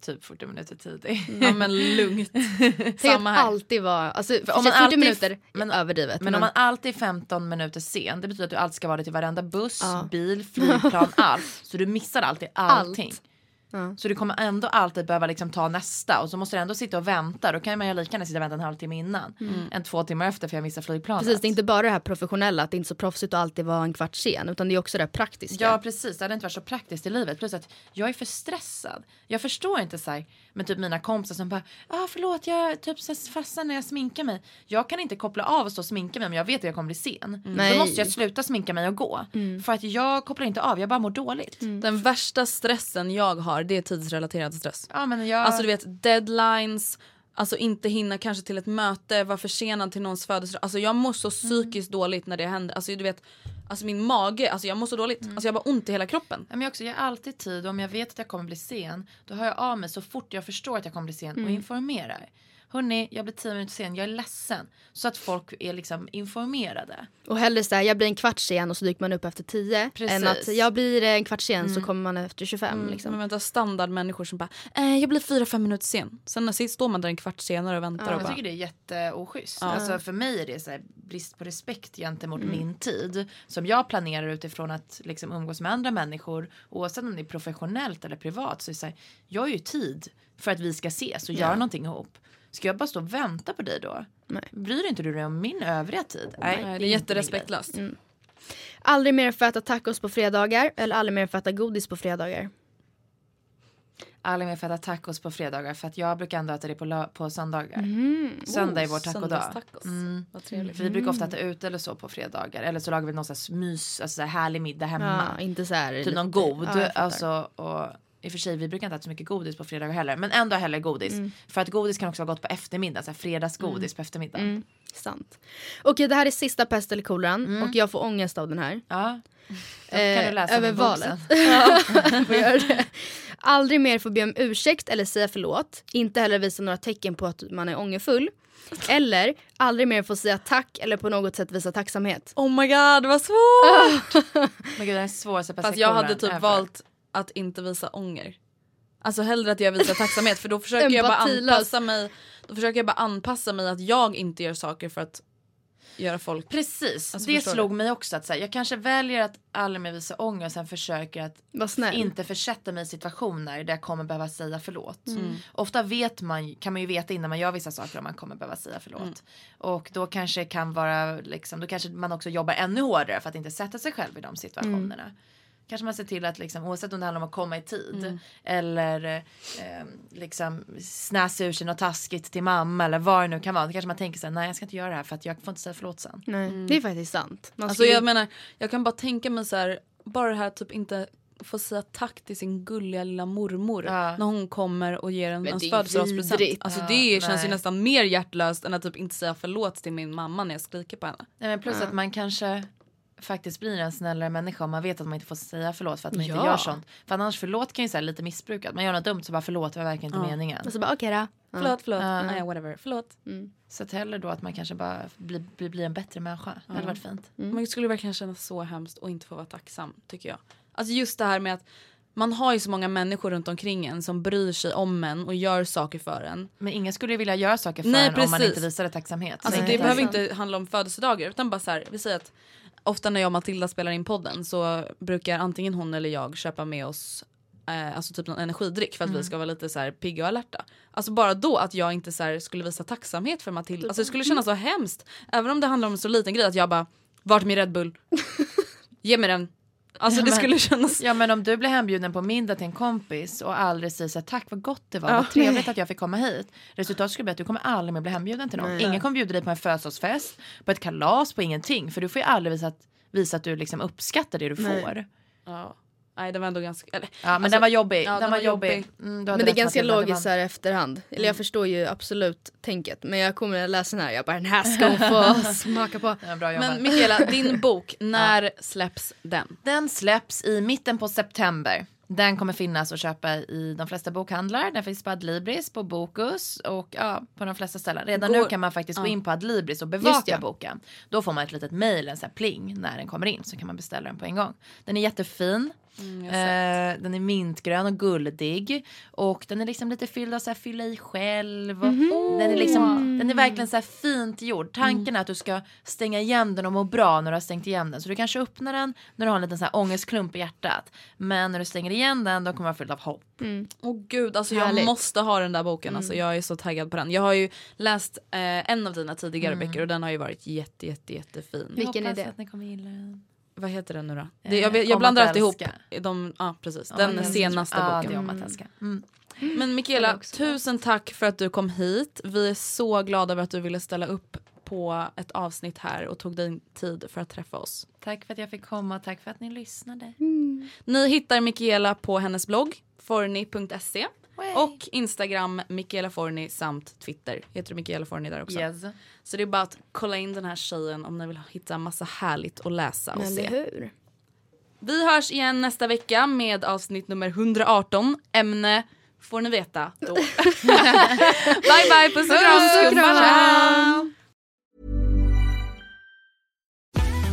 [SPEAKER 5] Typ 40 minuter tidig.
[SPEAKER 4] ja men lugnt. Samma här.
[SPEAKER 3] alltid vara, alltså
[SPEAKER 5] om
[SPEAKER 3] 40
[SPEAKER 5] man alltid-
[SPEAKER 3] minuter
[SPEAKER 5] men-
[SPEAKER 3] överdrivet.
[SPEAKER 5] Men om man alltid är 15 minuter sen, det betyder att du alltid ska vara det till varenda buss,
[SPEAKER 3] Ja.
[SPEAKER 5] bil, flygplan, allt. Så du missar alltid allting.
[SPEAKER 3] Allt. Ja.
[SPEAKER 5] Så du kommer ändå alltid behöva liksom ta nästa och så måste du ändå sitta och vänta. Då kan man ju lika gärna sitta och vänta en halvtimme innan. Än två timmar efter för jag missar flygplanet.
[SPEAKER 3] Precis, det är inte bara det här professionella, att det är inte så proffsigt att alltid vara en kvart sen, utan det är också det här praktiska.
[SPEAKER 5] Ja precis, det hade inte varit så praktiskt i livet. Plus att jag är för stressad. Jag förstår inte så här, med typ mina kompisar som bara ah, förlåt jag typ fastnar när jag sminkar mig. Jag kan inte koppla av och stå och sminka mig om jag vet att jag kommer bli sen.
[SPEAKER 3] Nej.
[SPEAKER 5] Då måste jag sluta sminka mig och gå. För att jag kopplar inte av, jag bara mår dåligt.
[SPEAKER 4] Den värsta stressen jag har det är tidsrelaterad stress.
[SPEAKER 5] Ja men jag...
[SPEAKER 4] Alltså du vet deadlines, alltså inte hinna kanske till ett möte, vara försenad till någons födelsedag. Alltså jag mår så psykiskt dåligt när det händer. Alltså du vet, alltså min mage, alltså jag mår så dåligt. Alltså jag har bara ont i hela kroppen.
[SPEAKER 5] Men jag, också, jag har alltid tid och om jag vet att jag kommer bli sen då hör jag av mig så fort jag förstår att jag kommer bli sen och informerar. Hörni, jag blir tio minuter sen, jag är ledsen. Så att folk är liksom informerade.
[SPEAKER 3] Och hellre så här, jag blir en kvart sen och så dyker man upp efter 10.
[SPEAKER 5] Precis.
[SPEAKER 3] Än att jag blir en kvart sen så kommer man efter 25. Liksom.
[SPEAKER 4] Men vänta standardmänniskor som bara eh, jag blir fyra fem minuter sen. Sen när sist står man där en kvart senare och väntar och
[SPEAKER 5] Jag
[SPEAKER 4] bara
[SPEAKER 5] tycker det är jätteoschysst. Alltså för mig är det så här brist på respekt gentemot min tid. Som jag planerar utifrån att liksom umgås med andra människor. Oavsett om det är professionellt eller privat. Så är det så här, jag har ju tid för att vi ska ses och göra någonting ihop. Ska jag bara stå och vänta på dig då?
[SPEAKER 3] Nej.
[SPEAKER 5] Bryr inte du dig om min övriga tid?
[SPEAKER 4] Nej, det är jätterespektlöst.
[SPEAKER 3] Aldrig mer få äta tacos på fredagar eller aldrig mer få äta godis på fredagar.
[SPEAKER 5] Aldrig mer få äta tacos på fredagar för att jag brukar ändå äta det på, på söndagar. Söndag är vår tacodag. Mm. För vi brukar ofta äta ute eller så på fredagar. Eller så lagar vi någon slags mys, alltså så här härlig middag hemma.
[SPEAKER 3] Ja, inte så här.
[SPEAKER 5] Typ någon god.
[SPEAKER 3] Ja,
[SPEAKER 5] alltså, och I och för sig vi brukar inte äta så mycket godis på fredagar heller. Men ändå hellre godis.
[SPEAKER 3] Mm.
[SPEAKER 5] För att godis kan också vara gott på eftermiddagen. Så här fredagsgodis på eftermiddagen.
[SPEAKER 3] Mm, sant. Okej, det här är sista pest eller kolan
[SPEAKER 5] Mm.
[SPEAKER 3] och jag får ångest av den här.
[SPEAKER 5] Ja.
[SPEAKER 3] Eh, över valet. det. Aldrig mer få be om ursäkt eller säga förlåt. Inte heller visa några tecken på att man är ångerfull. Eller aldrig mer få säga tack eller på något sätt visa tacksamhet.
[SPEAKER 4] Oh my god vad svårt!
[SPEAKER 5] Men gud, det är den svåraste
[SPEAKER 4] Fast jag hade typ
[SPEAKER 5] ever.
[SPEAKER 4] valt att inte visa ånger. Alltså hellre att jag visar tacksamhet för då försöker jag bara anpassa mig Då försöker jag bara anpassa mig att jag inte gör saker för att göra folk
[SPEAKER 5] Precis,
[SPEAKER 4] Alltså,
[SPEAKER 5] det slog
[SPEAKER 4] du?
[SPEAKER 5] mig också. att så här, Jag kanske väljer att aldrig mer visa ånger och sen försöker att inte försätta mig i situationer där jag kommer behöva säga förlåt.
[SPEAKER 4] Mm.
[SPEAKER 5] Ofta vet man, kan man ju veta innan man gör vissa saker om man kommer behöva säga förlåt.
[SPEAKER 4] Mm.
[SPEAKER 5] Och då kanske kan vara liksom, då kanske man också jobbar ännu hårdare för att inte sätta sig själv i de situationerna. Kanske man ser till att liksom, oavsett om det handlar om att komma i tid
[SPEAKER 4] Mm.
[SPEAKER 5] eller eh, liksom snäsa ur sig något taskigt till mamma eller vad det nu kan vara. Då kanske man tänker så här, nej jag ska inte göra det här för att jag får inte säga förlåt sen.
[SPEAKER 3] Nej, det är faktiskt sant. Man
[SPEAKER 4] Alltså
[SPEAKER 3] skulle-
[SPEAKER 4] jag menar, jag kan bara tänka mig så här, bara det här typ inte få säga tack till sin gulliga lilla mormor
[SPEAKER 5] Ja.
[SPEAKER 4] när hon kommer och ger en ens födelsedagspresent. Alltså
[SPEAKER 5] Ja,
[SPEAKER 4] det känns ju nästan mer hjärtlöst än att typ inte säga förlåt till min mamma när jag skriker på henne.
[SPEAKER 5] Nej, men plus att man kanske faktiskt blir en snällare människa om man vet att man inte får säga förlåt för att man inte
[SPEAKER 3] Ja.
[SPEAKER 5] gör sånt. För annars förlåt kan ju säga lite missbrukat. Man gör något dumt så bara förlåt det var verkligen inte
[SPEAKER 4] Ja.
[SPEAKER 5] meningen.
[SPEAKER 3] Och så bara okej då. Ja.
[SPEAKER 4] Förlåt, förlåt,
[SPEAKER 5] Ja.
[SPEAKER 4] nej whatever, förlåt.
[SPEAKER 5] Så att hellre då att man kanske bara blir, blir, blir en bättre människa. Det hade varit fint.
[SPEAKER 4] Men det skulle verkligen kännas så hemskt att inte få vara tacksam tycker jag. Alltså just det här med att man har ju så många människor runt omkring en som bryr sig om en och gör saker för en.
[SPEAKER 5] Men ingen skulle ju vilja göra saker för
[SPEAKER 4] Nej,
[SPEAKER 5] en om man
[SPEAKER 4] precis.
[SPEAKER 5] inte visade tacksamhet.
[SPEAKER 4] Alltså
[SPEAKER 5] Nej,
[SPEAKER 4] det
[SPEAKER 5] är
[SPEAKER 4] behöver inte handla om födelsedagar utan bara så här, vi säger att ofta när jag och Matilda spelar in podden så brukar antingen hon eller jag köpa med oss eh, alltså typ någon energidryck för att vi ska vara lite så här pigga och alerta. Alltså bara då att jag inte så skulle visa tacksamhet för Matilda. Alltså det skulle kännas så hemskt. Även om det handlar om en så liten grej att jag bara vart min Red Bull? Ge mig den. Alltså
[SPEAKER 5] Ja,
[SPEAKER 4] det
[SPEAKER 5] men-
[SPEAKER 4] skulle kännas
[SPEAKER 5] Ja men om du blir hembjuden på middag till en kompis och aldrig säger så här, tack vad gott det var,
[SPEAKER 3] Ja,
[SPEAKER 5] vad trevligt
[SPEAKER 3] nej.
[SPEAKER 5] att jag fick komma hit. Resultatet skulle bli att du kommer aldrig mer bli hembjuden till någon.
[SPEAKER 3] Nej.
[SPEAKER 5] Ingen kommer bjuda dig på en födelsedagsfest, på ett kalas, på ingenting. För du får ju aldrig visa att, visa att du liksom uppskattar det du
[SPEAKER 3] Nej.
[SPEAKER 5] får.
[SPEAKER 4] Ja. Nej det var ändå ganska... Eller,
[SPEAKER 5] Ja men
[SPEAKER 4] Alltså,
[SPEAKER 5] den var jobbig.
[SPEAKER 4] ja,
[SPEAKER 5] den,
[SPEAKER 4] den
[SPEAKER 5] var
[SPEAKER 4] var
[SPEAKER 5] jobbig.
[SPEAKER 4] jobbig.
[SPEAKER 5] Mm,
[SPEAKER 3] Men det är ganska logiskt så
[SPEAKER 5] var-
[SPEAKER 3] här efterhand. Eller jag förstår ju absolut tänket. Men jag kommer att läsa den här. Jag bara den här ska hon få smaka på.
[SPEAKER 4] Men Mikaela, din bok, när släpps den?
[SPEAKER 5] Den släpps i mitten på september. Den kommer finnas att köpa i de flesta bokhandlar. Den finns på Adlibris, på Bokus och ja, på de flesta ställen. Redan
[SPEAKER 4] Går-
[SPEAKER 5] nu kan man faktiskt gå
[SPEAKER 4] ja.
[SPEAKER 5] in på Adlibris och bevaka boken. Då får man ett litet mejl, en sån här pling när den kommer in så kan man beställa den på en gång. Den är jättefin.
[SPEAKER 4] Mm.
[SPEAKER 5] Eh, den är mintgrön och guldig och den är liksom lite fylld av så här fylla i själv. Och
[SPEAKER 4] Mhm.
[SPEAKER 5] den, är liksom, den är verkligen så här fint gjord. Tanken
[SPEAKER 4] Mm.
[SPEAKER 5] är att du ska stänga igen den och må bra när du har stängt igen den. Så du kanske öppnar den när du har en liten så här ångestklump i hjärtat. Men när du stänger igen den då kommer den vara fylld av hopp.
[SPEAKER 4] Åh gud, alltså jag
[SPEAKER 3] Härligt.
[SPEAKER 4] måste ha den där boken. Alltså, jag är så taggad på den. Jag har ju läst eh, en av dina tidigare böcker och den har ju varit jätte, jätte, jättefin.
[SPEAKER 3] Vilken
[SPEAKER 5] jag
[SPEAKER 3] är
[SPEAKER 5] hoppas
[SPEAKER 3] det?
[SPEAKER 5] att ni kommer gilla den.
[SPEAKER 4] Vad heter den nu då? Det,
[SPEAKER 5] Eh,
[SPEAKER 4] jag,
[SPEAKER 5] Om
[SPEAKER 4] jag blandar alltid ihop de, ja precis,
[SPEAKER 5] Ja,
[SPEAKER 4] den senaste
[SPEAKER 5] ja,
[SPEAKER 4] boken.
[SPEAKER 5] det är om att älska. Mm.
[SPEAKER 4] Men Mikaela, tusen tack för att du kom hit. Vi är så glada över att du ville ställa upp på ett avsnitt här och tog din tid för att träffa oss.
[SPEAKER 5] Tack för att jag fick komma och tack för att ni lyssnade.
[SPEAKER 4] Ni hittar Mikaela på hennes blogg forni.se och Instagram Mikaela Forni samt Twitter. Heter du Mikaela Forni där också?
[SPEAKER 5] Yes.
[SPEAKER 4] Så det är bara att kolla in den här tjejen om ni vill hitta massa härligt att läsa och
[SPEAKER 3] Eller
[SPEAKER 4] se.
[SPEAKER 3] hur?
[SPEAKER 4] Vi hörs igen nästa vecka med avsnitt nummer 118. Ämne får ni veta då. bye bye, puss och kram!